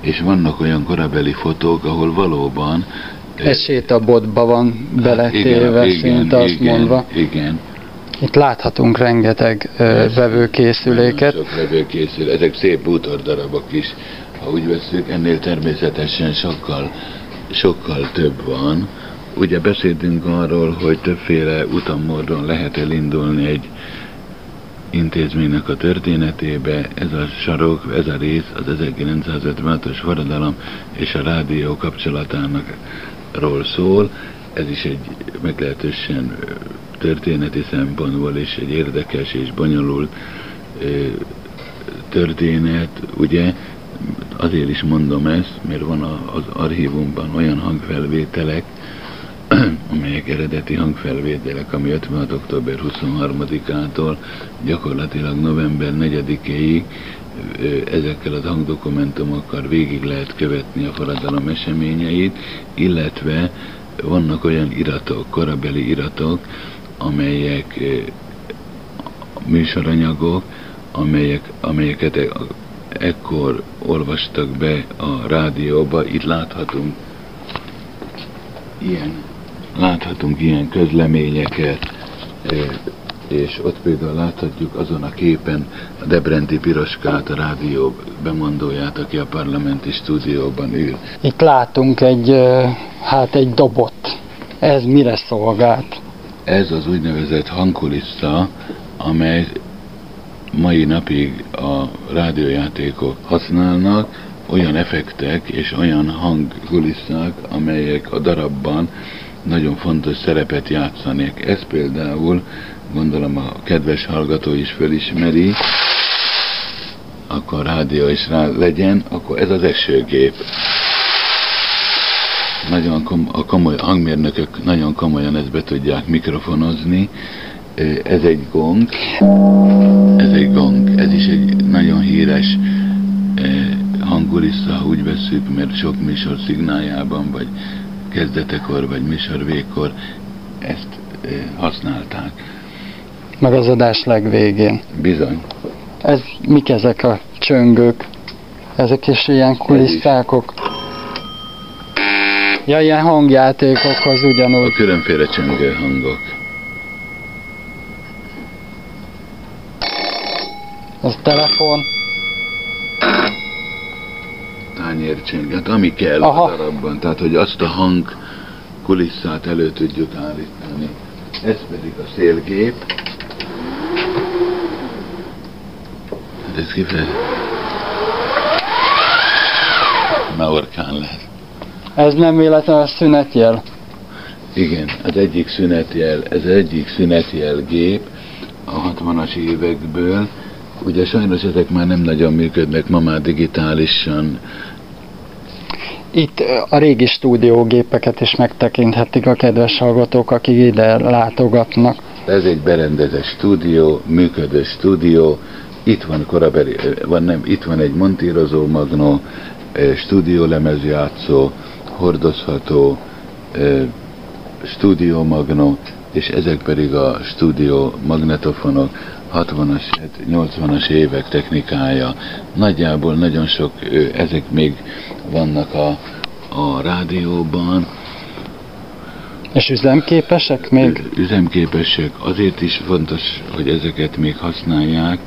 és vannak olyan korabeli fotók, ahol valóban Egy botba van beletéve, hát szinte azt igen, mondva. Igen. Itt láthatunk rengeteg uh, vevőkészüléket. Sok vevőkészülék, ezek szép bútordarabok is. Ha úgy veszük, ennél természetesen sokkal, sokkal több van. ugye beszéltünk arról, hogy többféle utammódon lehet elindulni egy intézménynek a történetébe. Ez a sarok, ez a rész az 1956-os forradalom és a rádió kapcsolatának ról szól. Ez is egy meglehetősen történeti szempontból is egy érdekes és bonyolult történet, ugye, azért is mondom ezt, mert van az archívumban olyan hangfelvételek, <clears throat> amelyek eredeti hangfelvételek, ami 56. október 23-ától gyakorlatilag november 4-ig ezekkel az hangdokumentumokkal végig lehet követni a forradalom eseményeit, illetve vannak olyan iratok, korabeli iratok, amelyek műsoranyagok, amelyek, amelyeket e, ekkor olvastak be a rádióba, itt láthatunk ilyen, láthatunk ilyen közleményeket, és ott például láthatjuk azon a képen a Debrenti Piroskát, a rádió bemondóját, aki a parlamenti stúdióban ül. Itt látunk egy, hát egy dobot. Ez mire szolgált? Ez az úgynevezett hangkulissza, amely mai napig a rádiójátékok használnak, olyan effektek és olyan hangkulisszák, amelyek a darabban nagyon fontos szerepet játszanék. Ez például, gondolom a kedves hallgató is fölismeri, akkor rádió is rá legyen, akkor ez az esőgép. Nagyon kom a komoly hangmérnökök nagyon komolyan ezt be tudják mikrofonozni. Ez egy gong, ez egy gong, ez is egy nagyon híres hangulissa, ha úgy veszük, mert sok műsor szignáljában, vagy kezdetekor, vagy műsor végkor ezt használták. Meg az adás legvégén. Bizony. Ez, mik ezek a csöngők? Ezek is ilyen kulisszákok? Ja, ilyen hangjátékokhoz ugyanúgy. A különféle csöngő hangok. Az telefon. Tányércsönget, ami kell Aha. a darabban. Tehát, hogy azt a hang kulisszát elő tudjuk állítani. Ez pedig a szélgép. Hát ez kifejezetten Maorkán lehet. Ez nem véletlenül a szünetjel? Igen, az egyik szünetjel, ez egyik szünetjel gép a 60-as évekből. Ugye sajnos ezek már nem nagyon működnek, ma már digitálisan. Itt a régi stúdiógépeket is megtekinthetik a kedves hallgatók, akik ide látogatnak. Ez egy berendezett stúdió, működő stúdió. Itt van korabeli, van nem, itt van egy montírozó magnó, stúdiólemezjátszó, hordozható stúdió magnó, és ezek pedig a stúdió magnetofonok 60-as, 80-as évek technikája. Nagyjából nagyon sok, ezek még vannak a, a rádióban. És üzemképesek még? Üzemképesek. Azért is fontos, hogy ezeket még használják,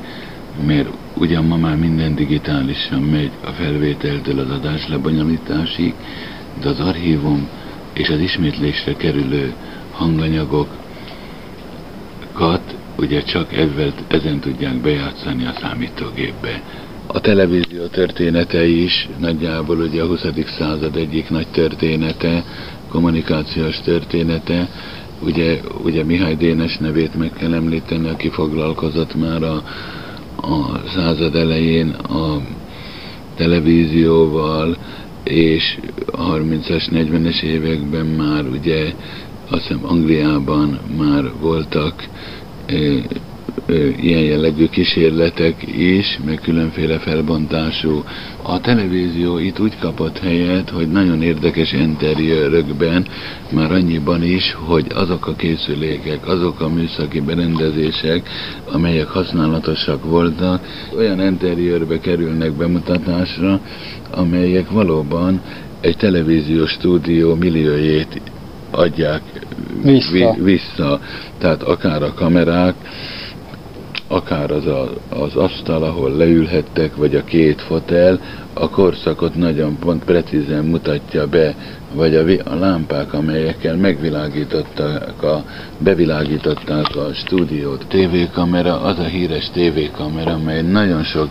mert ugyan ma már minden digitálisan megy a felvételtől az adás lebonyolításig, de az archívum és az ismétlésre kerülő hanganyagokat ugye csak ezzel, ezen tudják bejátszani a számítógépbe. A televízió történetei is nagyjából ugye a 20. század egyik nagy története, kommunikációs története, ugye, ugye Mihály Dénes nevét meg kell említeni, aki foglalkozott már a, a század elején a televízióval, és a 30-as, 40-es években már ugye azt hiszem Angliában már voltak ö, ö, ilyen jellegű kísérletek is, meg különféle felbontású. A televízió itt úgy kapott helyet, hogy nagyon érdekes interiőrökben, már annyiban is, hogy azok a készülékek, azok a műszaki berendezések, amelyek használatosak voltak, olyan interiőrbe kerülnek bemutatásra, amelyek valóban egy televíziós stúdió milliójét adják vissza. vissza. Tehát akár a kamerák, akár az a, az asztal, ahol leülhettek, vagy a két fotel, a korszakot nagyon pont precízen mutatja be, vagy a, a lámpák, amelyekkel megvilágították, a, bevilágították a stúdiót. TV-kamera, az a híres TV-kamera, mely nagyon sok,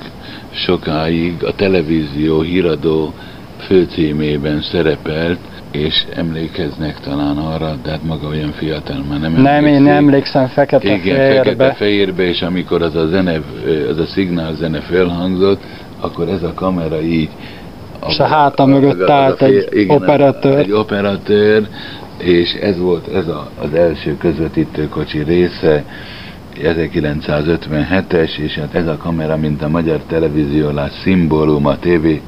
sokáig a televízió híradó főcímében szerepelt, és emlékeznek talán arra, de hát maga olyan fiatal már nem Nem, én emlékszem fekete-fehérbe. Igen, fekete-fehérbe, és amikor az a zene, az a szignál zene felhangzott, akkor ez a kamera így és a háta mögött állt egy igen, operatőr. Egy operatőr, és ez volt ez a, az első közvetítőkocsi része, 1957-es, és hát ez a kamera, mint a magyar televíziólás szimbólum, a tévé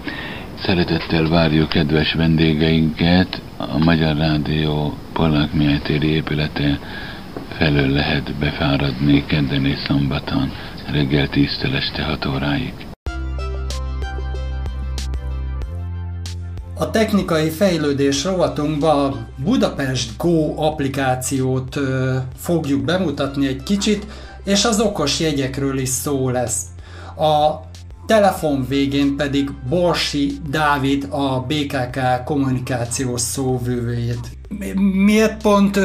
Szeretettel várjuk kedves vendégeinket, a Magyar Rádió Polák Mihály téri épülete felől lehet befáradni kedden és szombaton reggel 10 este 6 óráig. A technikai fejlődés rovatunkban a Budapest Go applikációt ö, fogjuk bemutatni egy kicsit, és az okos jegyekről is szó lesz. A telefon végén pedig Borsi Dávid a BKK kommunikációs szóvőjét. Miért pont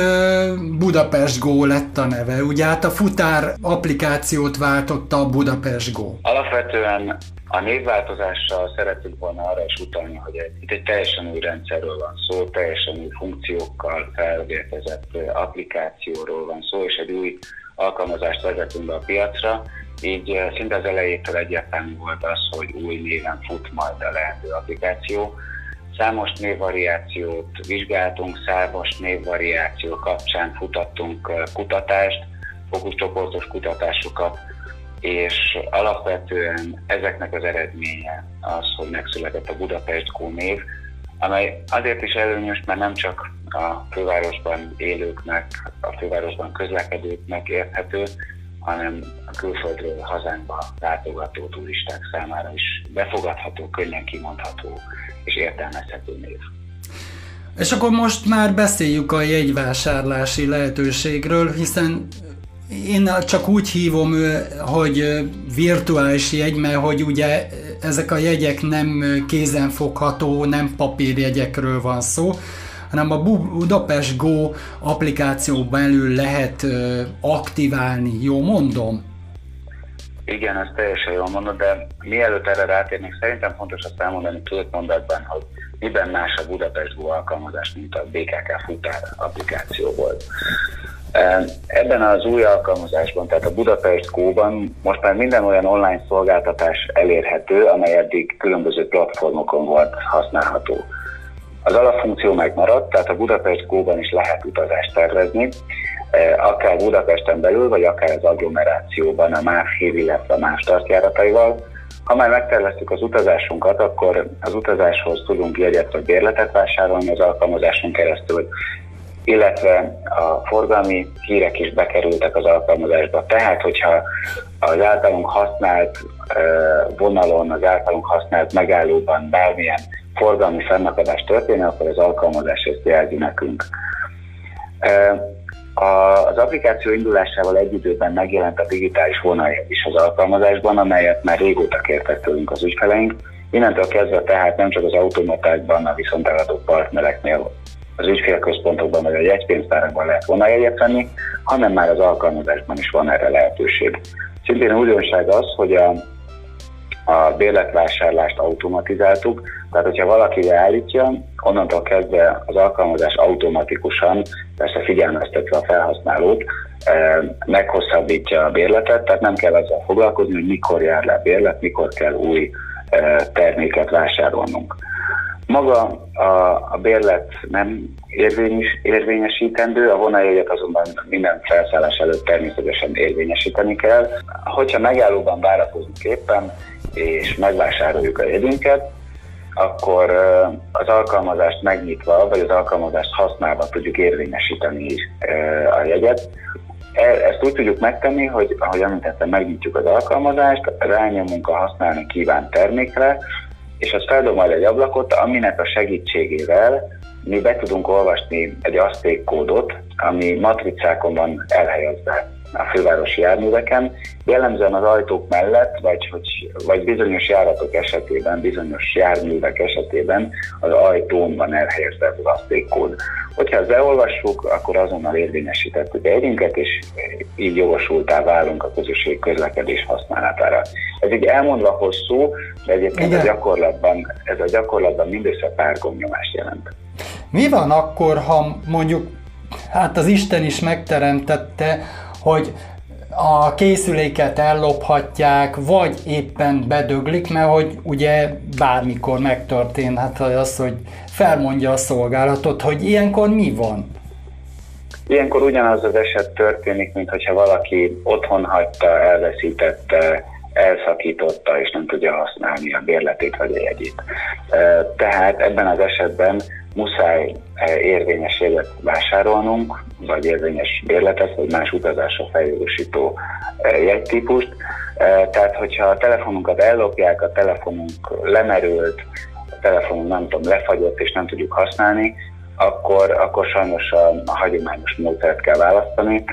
Budapest Go lett a neve? Ugye hát a futár applikációt váltotta a Budapest Go. Alapvetően a névváltozással szeretünk volna arra is utalni, hogy itt egy teljesen új rendszerről van szó, teljesen új funkciókkal felvértezett applikációról van szó, és egy új alkalmazást vezetünk be a piacra, így szinte az elejétől egyértelmű volt az, hogy új néven fut majd a lehető applikáció. Számos névvariációt vizsgáltunk, számos névvariáció kapcsán futattunk kutatást, fókuszcsoportos kutatásokat, és alapvetően ezeknek az eredménye az, hogy megszületett a Budapest Go név, amely azért is előnyös, mert nem csak a fővárosban élőknek, a fővárosban közlekedőknek érthető, hanem a külföldről hazánkba látogató turisták számára is befogadható, könnyen kimondható és értelmezhető név. És akkor most már beszéljük a jegyvásárlási lehetőségről, hiszen én csak úgy hívom, hogy virtuális jegy, mert hogy ugye ezek a jegyek nem kézenfogható, nem papírjegyekről van szó, hanem a Budapest Go applikáció belül lehet aktiválni, jó mondom? Igen, ez teljesen jól mondod, de mielőtt erre rátérnék, szerintem fontos azt elmondani két mondatban, hogy miben más a Budapest Go alkalmazás, mint a BKK futár applikáció volt. Ebben az új alkalmazásban, tehát a Budapest Go-ban most már minden olyan online szolgáltatás elérhető, amely eddig különböző platformokon volt használható. Az alapfunkció megmaradt, tehát a Budapest Go-ban is lehet utazást tervezni, e, akár Budapesten belül, vagy akár az agglomerációban a más hír, illetve a más tartjárataival. Ha már megterveztük az utazásunkat, akkor az utazáshoz tudunk jegyet vagy bérletet vásárolni az alkalmazáson keresztül, illetve a forgalmi hírek is bekerültek az alkalmazásba. Tehát, hogyha az általunk használt e, vonalon, az általunk használt megállóban bármilyen forgalmi fennakadás történik, akkor az alkalmazás ezt jelzi nekünk. Az applikáció indulásával egy időben megjelent a digitális vonal is az alkalmazásban, amelyet már régóta kértek tőlünk az ügyfeleink. Innentől kezdve tehát nem csak az automatákban, a viszonteladó partnereknél, az ügyfélközpontokban vagy a jegypénztárakban lehet vonaljegyet venni, hanem már az alkalmazásban is van erre lehetőség. Szintén újdonság az, hogy a a bérletvásárlást automatizáltuk, tehát hogyha valaki beállítja, onnantól kezdve az alkalmazás automatikusan, persze figyelmeztetve a felhasználót, eh, meghosszabbítja a bérletet, tehát nem kell ezzel foglalkozni, hogy mikor jár le a bérlet, mikor kell új eh, terméket vásárolnunk. Maga a, a bérlet nem érvényes, érvényesítendő, a vonajegyet azonban minden felszállás előtt természetesen érvényesíteni kell. Hogyha megállóban várakozunk éppen, és megvásároljuk a jegyünket, akkor az alkalmazást megnyitva, vagy az alkalmazást használva tudjuk érvényesíteni a jegyet. E, ezt úgy tudjuk megtenni, hogy ahogy említettem, megnyitjuk az alkalmazást, rányomunk a használni kívánt termékre, és az feldob majd egy ablakot, aminek a segítségével mi be tudunk olvasni egy asztékkódot, ami matricákon van elhelyezve a fővárosi járműveken. Jellemzően az ajtók mellett, vagy, hogy, vagy bizonyos járatok esetében, bizonyos járművek esetében az ajtón van elhelyezve a plasztikkód. Hogyha ezt beolvassuk, akkor azonnal érvényesítettük együnket, és így jogosultá válunk a közösség közlekedés használatára. Ez így elmondva hosszú, de egyébként a gyakorlatban, ez a gyakorlatban mindössze pár gomnyomást jelent. Mi van akkor, ha mondjuk, hát az Isten is megteremtette, hogy a készüléket ellophatják, vagy éppen bedöglik, mert hogy ugye bármikor megtörténhet az, hogy felmondja a szolgálatot, hogy ilyenkor mi van? Ilyenkor ugyanaz az eset történik, mint hogyha valaki otthon hagyta, elveszítette, elszakította, és nem tudja használni a bérletét vagy a jegyét. Tehát ebben az esetben muszáj érvényes jegyet vásárolnunk, vagy érvényes bérletet, vagy más utazásra feljogosító jegytípust. Tehát, hogyha a telefonunkat ellopják, a telefonunk lemerült, a telefonunk nem tudom, lefagyott, és nem tudjuk használni, akkor, akkor sajnos a, a hagyományos módszert kell választani,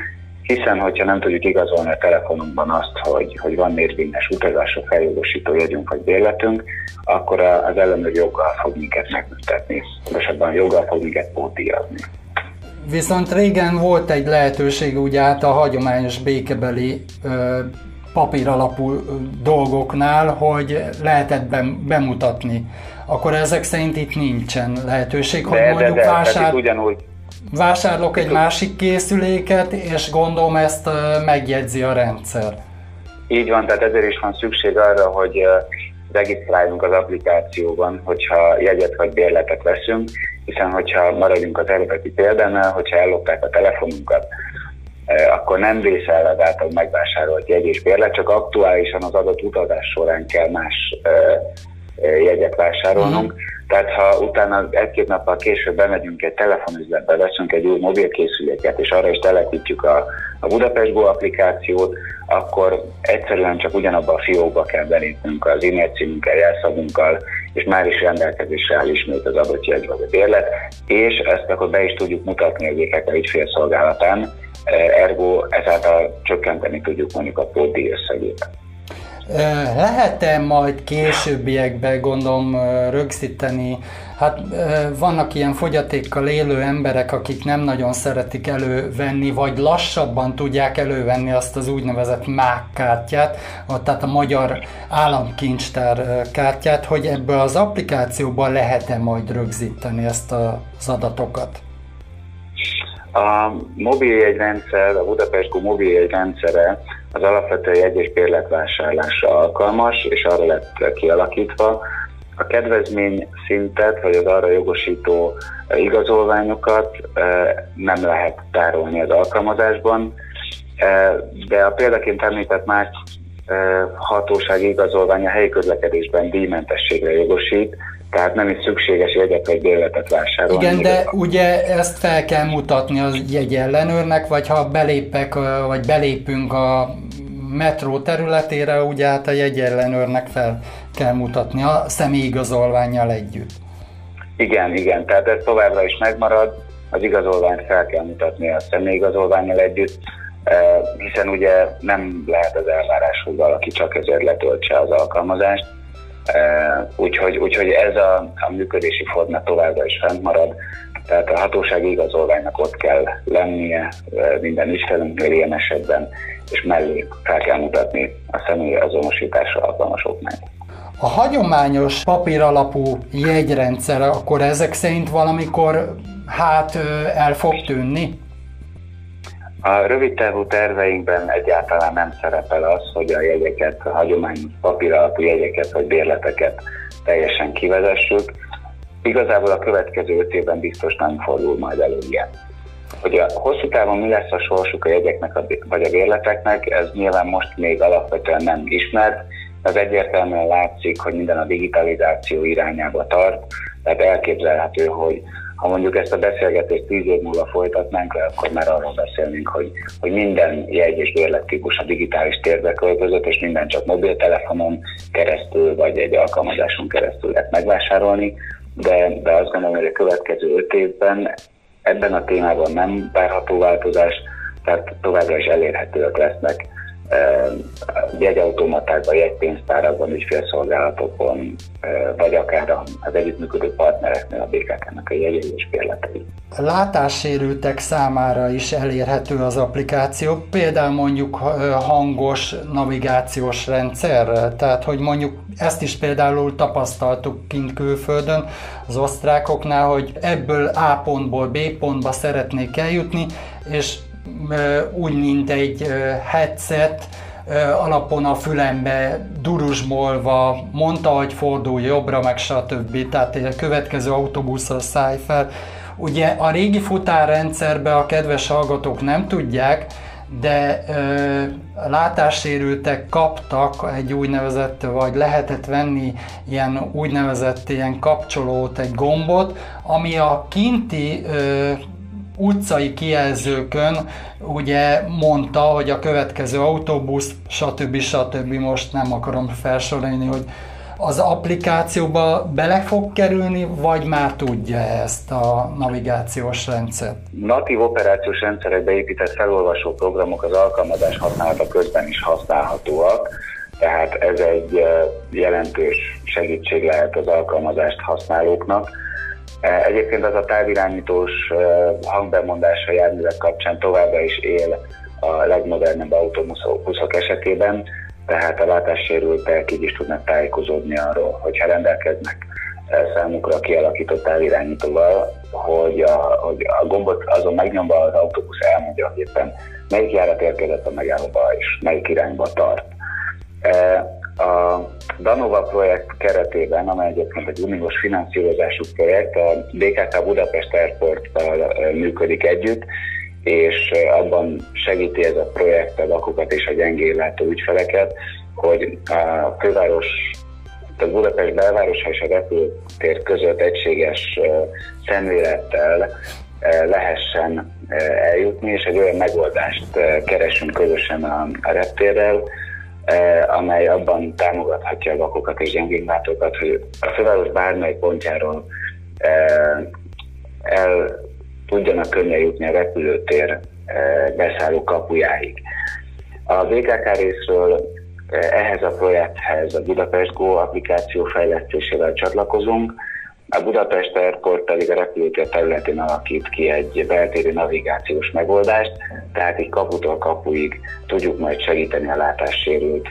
hiszen hogyha nem tudjuk igazolni a telefonunkban azt, hogy, hogy van érvényes utazásra feljogosító jegyünk vagy bérletünk, akkor az ellenőr joggal fog minket megbüntetni. Pontosabban joggal fog minket pótíjazni. Viszont régen volt egy lehetőség, ugye hát a hagyományos békebeli ö, papír alapú dolgoknál, hogy lehetett bemutatni. Akkor ezek szerint itt nincsen lehetőség, hogy de, mondjuk de, vásár... ugyanúgy, vásárolok egy másik készüléket, és gondolom ezt megjegyzi a rendszer. Így van, tehát ezért is van szükség arra, hogy regisztráljunk az applikációban, hogyha jegyet vagy bérletet veszünk, hiszen hogyha maradjunk az eredeti példánál, hogyha ellopták a telefonunkat, akkor nem vészel az által megvásárolt jegy és bérlet, csak aktuálisan az adott utazás során kell más jegyet vásárolnunk. Mm. Tehát ha utána egy-két nappal később bemegyünk egy telefonüzletbe, veszünk egy új mobilkészüléket, és arra is telepítjük a, a Budapest Go applikációt, akkor egyszerűen csak ugyanabba a fiókba kell belépnünk az e-mail címünkkel, jelszavunkkal, és már is rendelkezésre áll ismét az adott jegy vagy a bérlet, és ezt akkor be is tudjuk mutatni a GKK ügyfélszolgálatán, ergo ezáltal csökkenteni tudjuk mondjuk a pótdíj összegét. Lehet-e majd későbbiekben gondolom rögzíteni, hát vannak ilyen fogyatékkal élő emberek, akik nem nagyon szeretik elővenni, vagy lassabban tudják elővenni azt az úgynevezett MÁK kártyát, tehát a magyar államkincstár kártyát, hogy ebből az applikációban lehet-e majd rögzíteni ezt az adatokat? A mobiljegyrendszer, a Budapest mobiljegyrendszere az alapvetően jegy- és bérletvásárlásra alkalmas, és arra lett kialakítva. A kedvezmény szintet, vagy az arra jogosító igazolványokat nem lehet tárolni az alkalmazásban, de a példaként említett más hatósági igazolvány a helyi közlekedésben díjmentességre jogosít, tehát nem is szükséges jegyet vagy bérletet vásárolni. Igen, de ugye ezt fel kell mutatni az jegyellenőrnek, vagy ha belépek, vagy belépünk a metró területére, ugye hát a jegyellenőrnek fel kell mutatni a személyigazolványjal együtt. Igen, igen, tehát ez továbbra is megmarad, az igazolványt fel kell mutatni a személyigazolványjal együtt, hiszen ugye nem lehet az elvárás, hogy valaki csak ezért letöltse az alkalmazást, Úgyhogy, úgyhogy ez a, a működési forma továbbra is fent marad, tehát a hatósági igazolványnak ott kell lennie minden ügyfelünknél ilyen esetben, és mellé fel kell mutatni a személyi azonosításra alkalmas okmányt. A hagyományos papíralapú jegyrendszer akkor ezek szerint valamikor hát el fog tűnni? A rövid távú terveinkben egyáltalán nem szerepel az, hogy a jegyeket, a hagyományos papíralapú jegyeket vagy bérleteket teljesen kivezessük. Igazából a következő öt évben biztos nem fordul majd elő ilyen. Hogy a hosszú távon mi lesz a sorsuk a jegyeknek vagy a bérleteknek, ez nyilván most még alapvetően nem ismert, az egyértelműen látszik, hogy minden a digitalizáció irányába tart, tehát elképzelhető, hogy ha mondjuk ezt a beszélgetést tíz év múlva folytatnánk le, akkor már arról beszélnénk, hogy, hogy minden jegy és bérlettípus a digitális térbe költözött, és minden csak mobiltelefonon keresztül, vagy egy alkalmazáson keresztül lehet megvásárolni, de, de azt gondolom, hogy a következő öt évben ebben a témában nem várható változás, tehát továbbra is elérhetőek lesznek jegyautomatákban, jegypénztárakban, ügyfélszolgálatokon, vagy akár az együttműködő partnereknél a BKK-nak a jegyei és bérletei. Látássérültek számára is elérhető az applikáció, például mondjuk hangos navigációs rendszer, tehát hogy mondjuk ezt is például tapasztaltuk kint külföldön az osztrákoknál, hogy ebből A pontból B pontba szeretnék eljutni, és úgy, mint egy headset, alapon a fülembe durusmolva mondta, hogy fordulj jobbra, meg stb. Tehát a következő autóbuszra szállj fel. Ugye a régi futárrendszerben a kedves hallgatók nem tudják, de ö, látássérültek kaptak egy úgynevezett, vagy lehetett venni ilyen úgynevezett ilyen kapcsolót, egy gombot, ami a kinti ö, utcai kijelzőkön ugye mondta, hogy a következő autóbusz, stb. stb. most nem akarom felsorolni, hogy az applikációba bele fog kerülni, vagy már tudja ezt a navigációs rendszert? Natív operációs rendszerek beépített felolvasó programok az alkalmazás használata közben is használhatóak, tehát ez egy jelentős segítség lehet az alkalmazást használóknak egyébként az a távirányítós e, hangbemondása járművek kapcsán továbbra is él a legmodernebb autóbuszok esetében, tehát a látássérültek így is tudnak tájékozódni arról, hogyha rendelkeznek e, számukra kialakított távirányítóval, hogy a, hogy a gombot azon megnyomva az autóbusz elmondja, hogy éppen melyik járat érkezett a megállóba és melyik irányba tart. A Danova projekt keretében, amely egyébként egy uniós finanszírozású projekt, a BKK Budapest airport működik együtt, és abban segíti ez a projekt a lakokat és a gyengéllátó ügyfeleket, hogy a főváros, a Budapest belvárosa és a repülőtér között egységes szemlélettel lehessen eljutni, és egy olyan megoldást keresünk közösen a, reptérrel, amely abban támogathatja a vakokat és gyengénlátókat, hogy a főváros bármely pontjáról eh, el tudjanak könnyen jutni a repülőtér eh, beszálló kapujáig. A BKK részről ehhez a projekthez a Budapest Go applikáció fejlesztésével csatlakozunk, a Budapest Airport pedig a repülőtér területén alakít ki egy beltéri navigációs megoldást, tehát így kaputól kapuig tudjuk majd segíteni a látássérült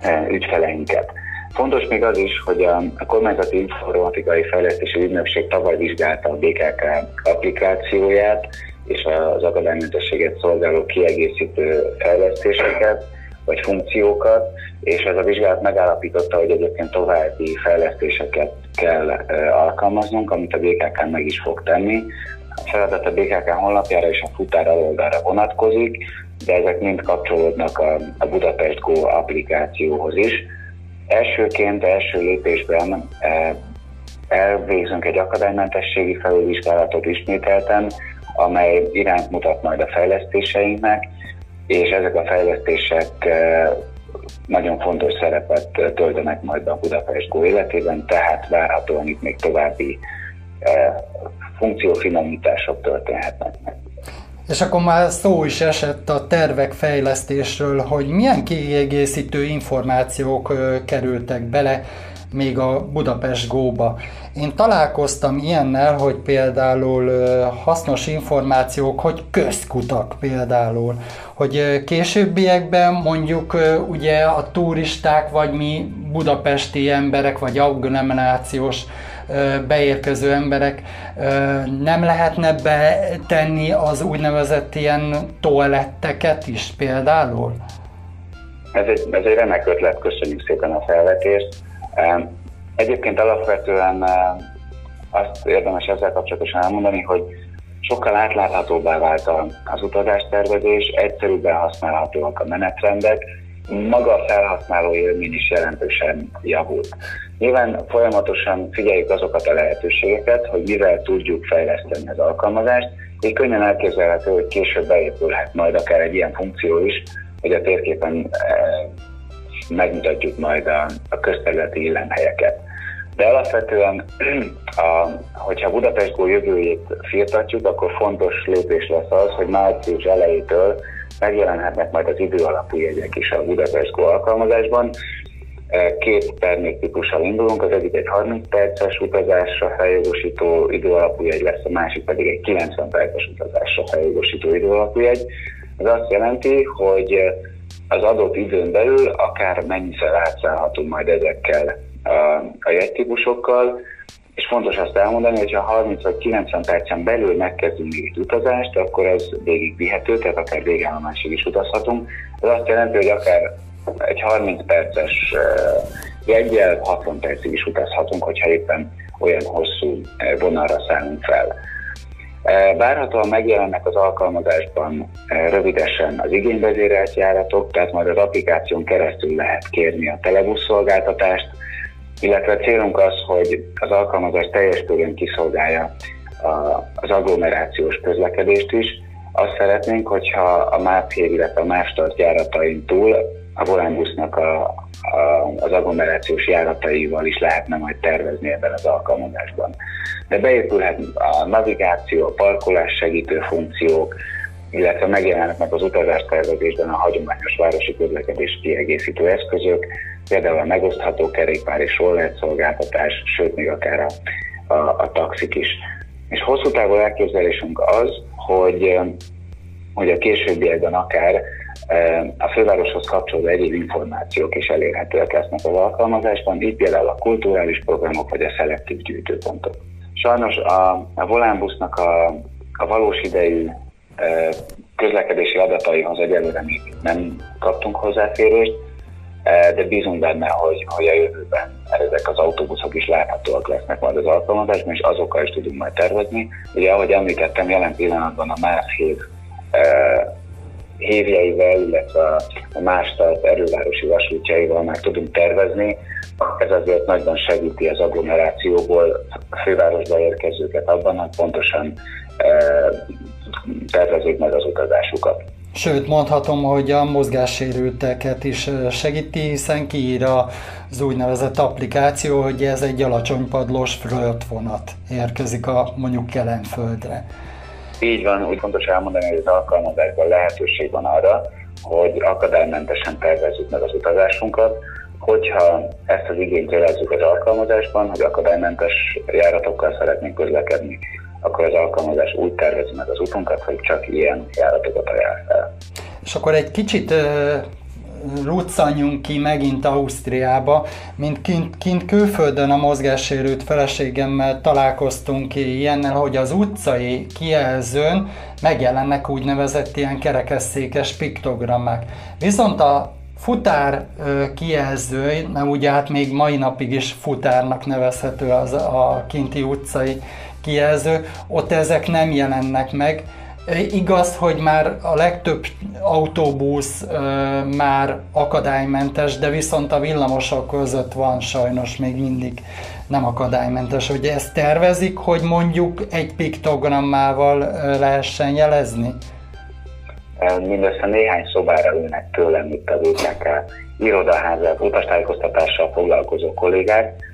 eh, ügyfeleinket. Fontos még az is, hogy a kormányzati informatikai fejlesztési ügynökség tavaly vizsgálta a BKK applikációját és az akadálymentességet szolgáló kiegészítő fejlesztéseket, vagy funkciókat, és ez a vizsgálat megállapította, hogy egyébként további fejlesztéseket kell alkalmaznunk, amit a BKK meg is fog tenni. A feladat a BKK honlapjára és a futár aloldalra vonatkozik, de ezek mind kapcsolódnak a, a Budapest Go applikációhoz is. Elsőként, első lépésben elvégzünk egy akadálymentességi felülvizsgálatot ismételten, amely iránt mutat majd a fejlesztéseinknek, és ezek a fejlesztések nagyon fontos szerepet töltenek majd a Budapest Go életében, tehát várhatóan itt még további funkciófinomítások történhetnek. És akkor már szó is esett a tervek fejlesztésről, hogy milyen kiegészítő információk kerültek bele még a Budapest Go-ba. Én találkoztam ilyennel, hogy például hasznos információk, hogy közkutak például, hogy későbbiekben mondjuk ugye a turisták, vagy mi budapesti emberek, vagy agglomerációs beérkező emberek nem lehetne betenni az úgynevezett ilyen toaletteket is például? Ez egy, ez egy remek ötlet, köszönjük szépen a felvetést. Egyébként alapvetően azt érdemes ezzel kapcsolatosan elmondani, hogy sokkal átláthatóbbá vált az utazástervezés, egyszerűbben használhatóak a menetrendek, maga a felhasználó élmény is jelentősen javult. Nyilván folyamatosan figyeljük azokat a lehetőségeket, hogy mivel tudjuk fejleszteni az alkalmazást, így könnyen elképzelhető, hogy később beépülhet majd akár egy ilyen funkció is, hogy a térképen megmutatjuk majd a, a közterületi illemhelyeket. De alapvetően, <clears throat> a, hogyha Budapest Go jövőjét firtatjuk, akkor fontos lépés lesz az, hogy március elejétől megjelenhetnek majd az idő alapú jegyek is a Budapest Go alkalmazásban. Két terméktípussal indulunk, az egyik egy 30 perces utazásra feljogosító időalapú jegy lesz, a másik pedig egy 90 perces utazásra feljogosító időalapú jegy. Ez azt jelenti, hogy az adott időn belül akár mennyiszer átszállhatunk majd ezekkel a, a jegytípusokkal, és fontos azt elmondani, hogy ha 30 vagy 90 percen belül megkezdünk egy utazást, akkor ez végig vihető, tehát akár végállomásig is utazhatunk. Ez azt jelenti, hogy akár egy 30 perces jegyel 60 percig is utazhatunk, hogyha éppen olyan hosszú vonalra szállunk fel. Várhatóan megjelennek az alkalmazásban rövidesen az igényvezérelt járatok, tehát majd az applikáción keresztül lehet kérni a telebusz szolgáltatást, illetve célunk az, hogy az alkalmazás teljes körön kiszolgálja az agglomerációs közlekedést is. Azt szeretnénk, hogyha a MÁPHÉR, illetve a Mástart járatain túl a Volánbusznak a, az agglomerációs járataival is lehetne majd tervezni ebben az alkalmazásban. De beépülhet a navigáció, a parkolás segítő funkciók, illetve megjelennek az utazás-tervezésben a hagyományos városi közlekedés kiegészítő eszközök, például a megosztható kerékpár és roller szolgáltatás, sőt még akár a, a, a taxik is. És hosszú távú elképzelésünk az, hogy, hogy a későbbiekben akár a fővároshoz kapcsolódó egyéb információk is elérhetőek lesznek az alkalmazásban, így például a kulturális programok vagy a szelektív gyűjtőpontok. Sajnos a, a volánbusznak a, a valós idejű közlekedési adataihoz egyelőre még nem kaptunk hozzáférést, de bízunk benne, hogy, hogy a jövőben ezek az autóbuszok is láthatóak lesznek majd az alkalmazásban, és azokkal is tudunk majd tervezni. Ugye, ahogy említettem, jelen pillanatban a más hív hívjeivel, illetve a más erővárosi vasútjaival már tudunk tervezni. Ez azért nagyban segíti az agglomerációból a fővárosba érkezőket abban, hogy pontosan tervezik meg az utazásukat. Sőt, mondhatom, hogy a mozgássérülteket is segíti, hiszen kiír az úgynevezett applikáció, hogy ez egy alacsony padlós vonat érkezik a mondjuk Kelenföldre. Így van, úgy fontos elmondani, hogy az alkalmazásban lehetőség van arra, hogy akadálymentesen tervezzük meg az utazásunkat, hogyha ezt az igényt jelezzük az alkalmazásban, hogy akadálymentes járatokkal szeretnénk közlekedni, akkor az alkalmazás úgy tervezi meg az utunkat, hogy csak ilyen járatokat ajánl fel. És akkor egy kicsit ruccanjunk ki megint Ausztriába, mint kint, kint külföldön a mozgássérült feleségemmel találkoztunk ilyennel, hogy az utcai kijelzőn megjelennek úgynevezett ilyen kerekesszékes piktogrammák. Viszont a futár kijelző, mert ugye hát még mai napig is futárnak nevezhető az a kinti utcai kijelző, ott ezek nem jelennek meg, Igaz, hogy már a legtöbb autóbusz már akadálymentes, de viszont a villamosok között van sajnos még mindig nem akadálymentes. Hogy ezt tervezik, hogy mondjuk egy piktogrammával lehessen jelezni? Mindössze néhány szobára ülnek tőlem itt a VKK irodaházat, utastájékoztatással foglalkozó kollégák,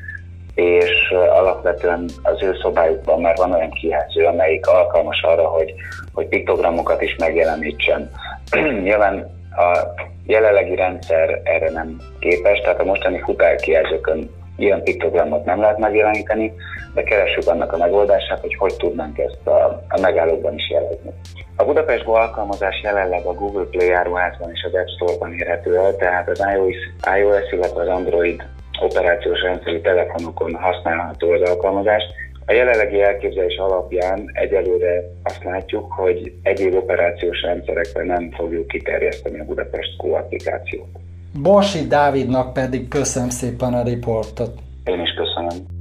és alapvetően az ő szobájukban már van olyan kijelző, amelyik alkalmas arra, hogy, hogy piktogramokat is megjelenítsen. <clears throat> Nyilván a jelenlegi rendszer erre nem képes, tehát a mostani futárkijelzőkön ilyen piktogramot nem lehet megjeleníteni, de keressük annak a megoldását, hogy hogy tudnánk ezt a, a megállókban is jelezni. A Budapest Go alkalmazás jelenleg a Google Play áruházban és az App Store-ban érhető el, tehát az iOS, iOS illetve az Android operációs rendszerű telefonokon használható az alkalmazás. A jelenlegi elképzelés alapján egyelőre azt látjuk, hogy egyéb operációs rendszerekre nem fogjuk kiterjeszteni a Budapest Go applikációt. Borsi Dávidnak pedig köszönöm szépen a riportot. Én is köszönöm.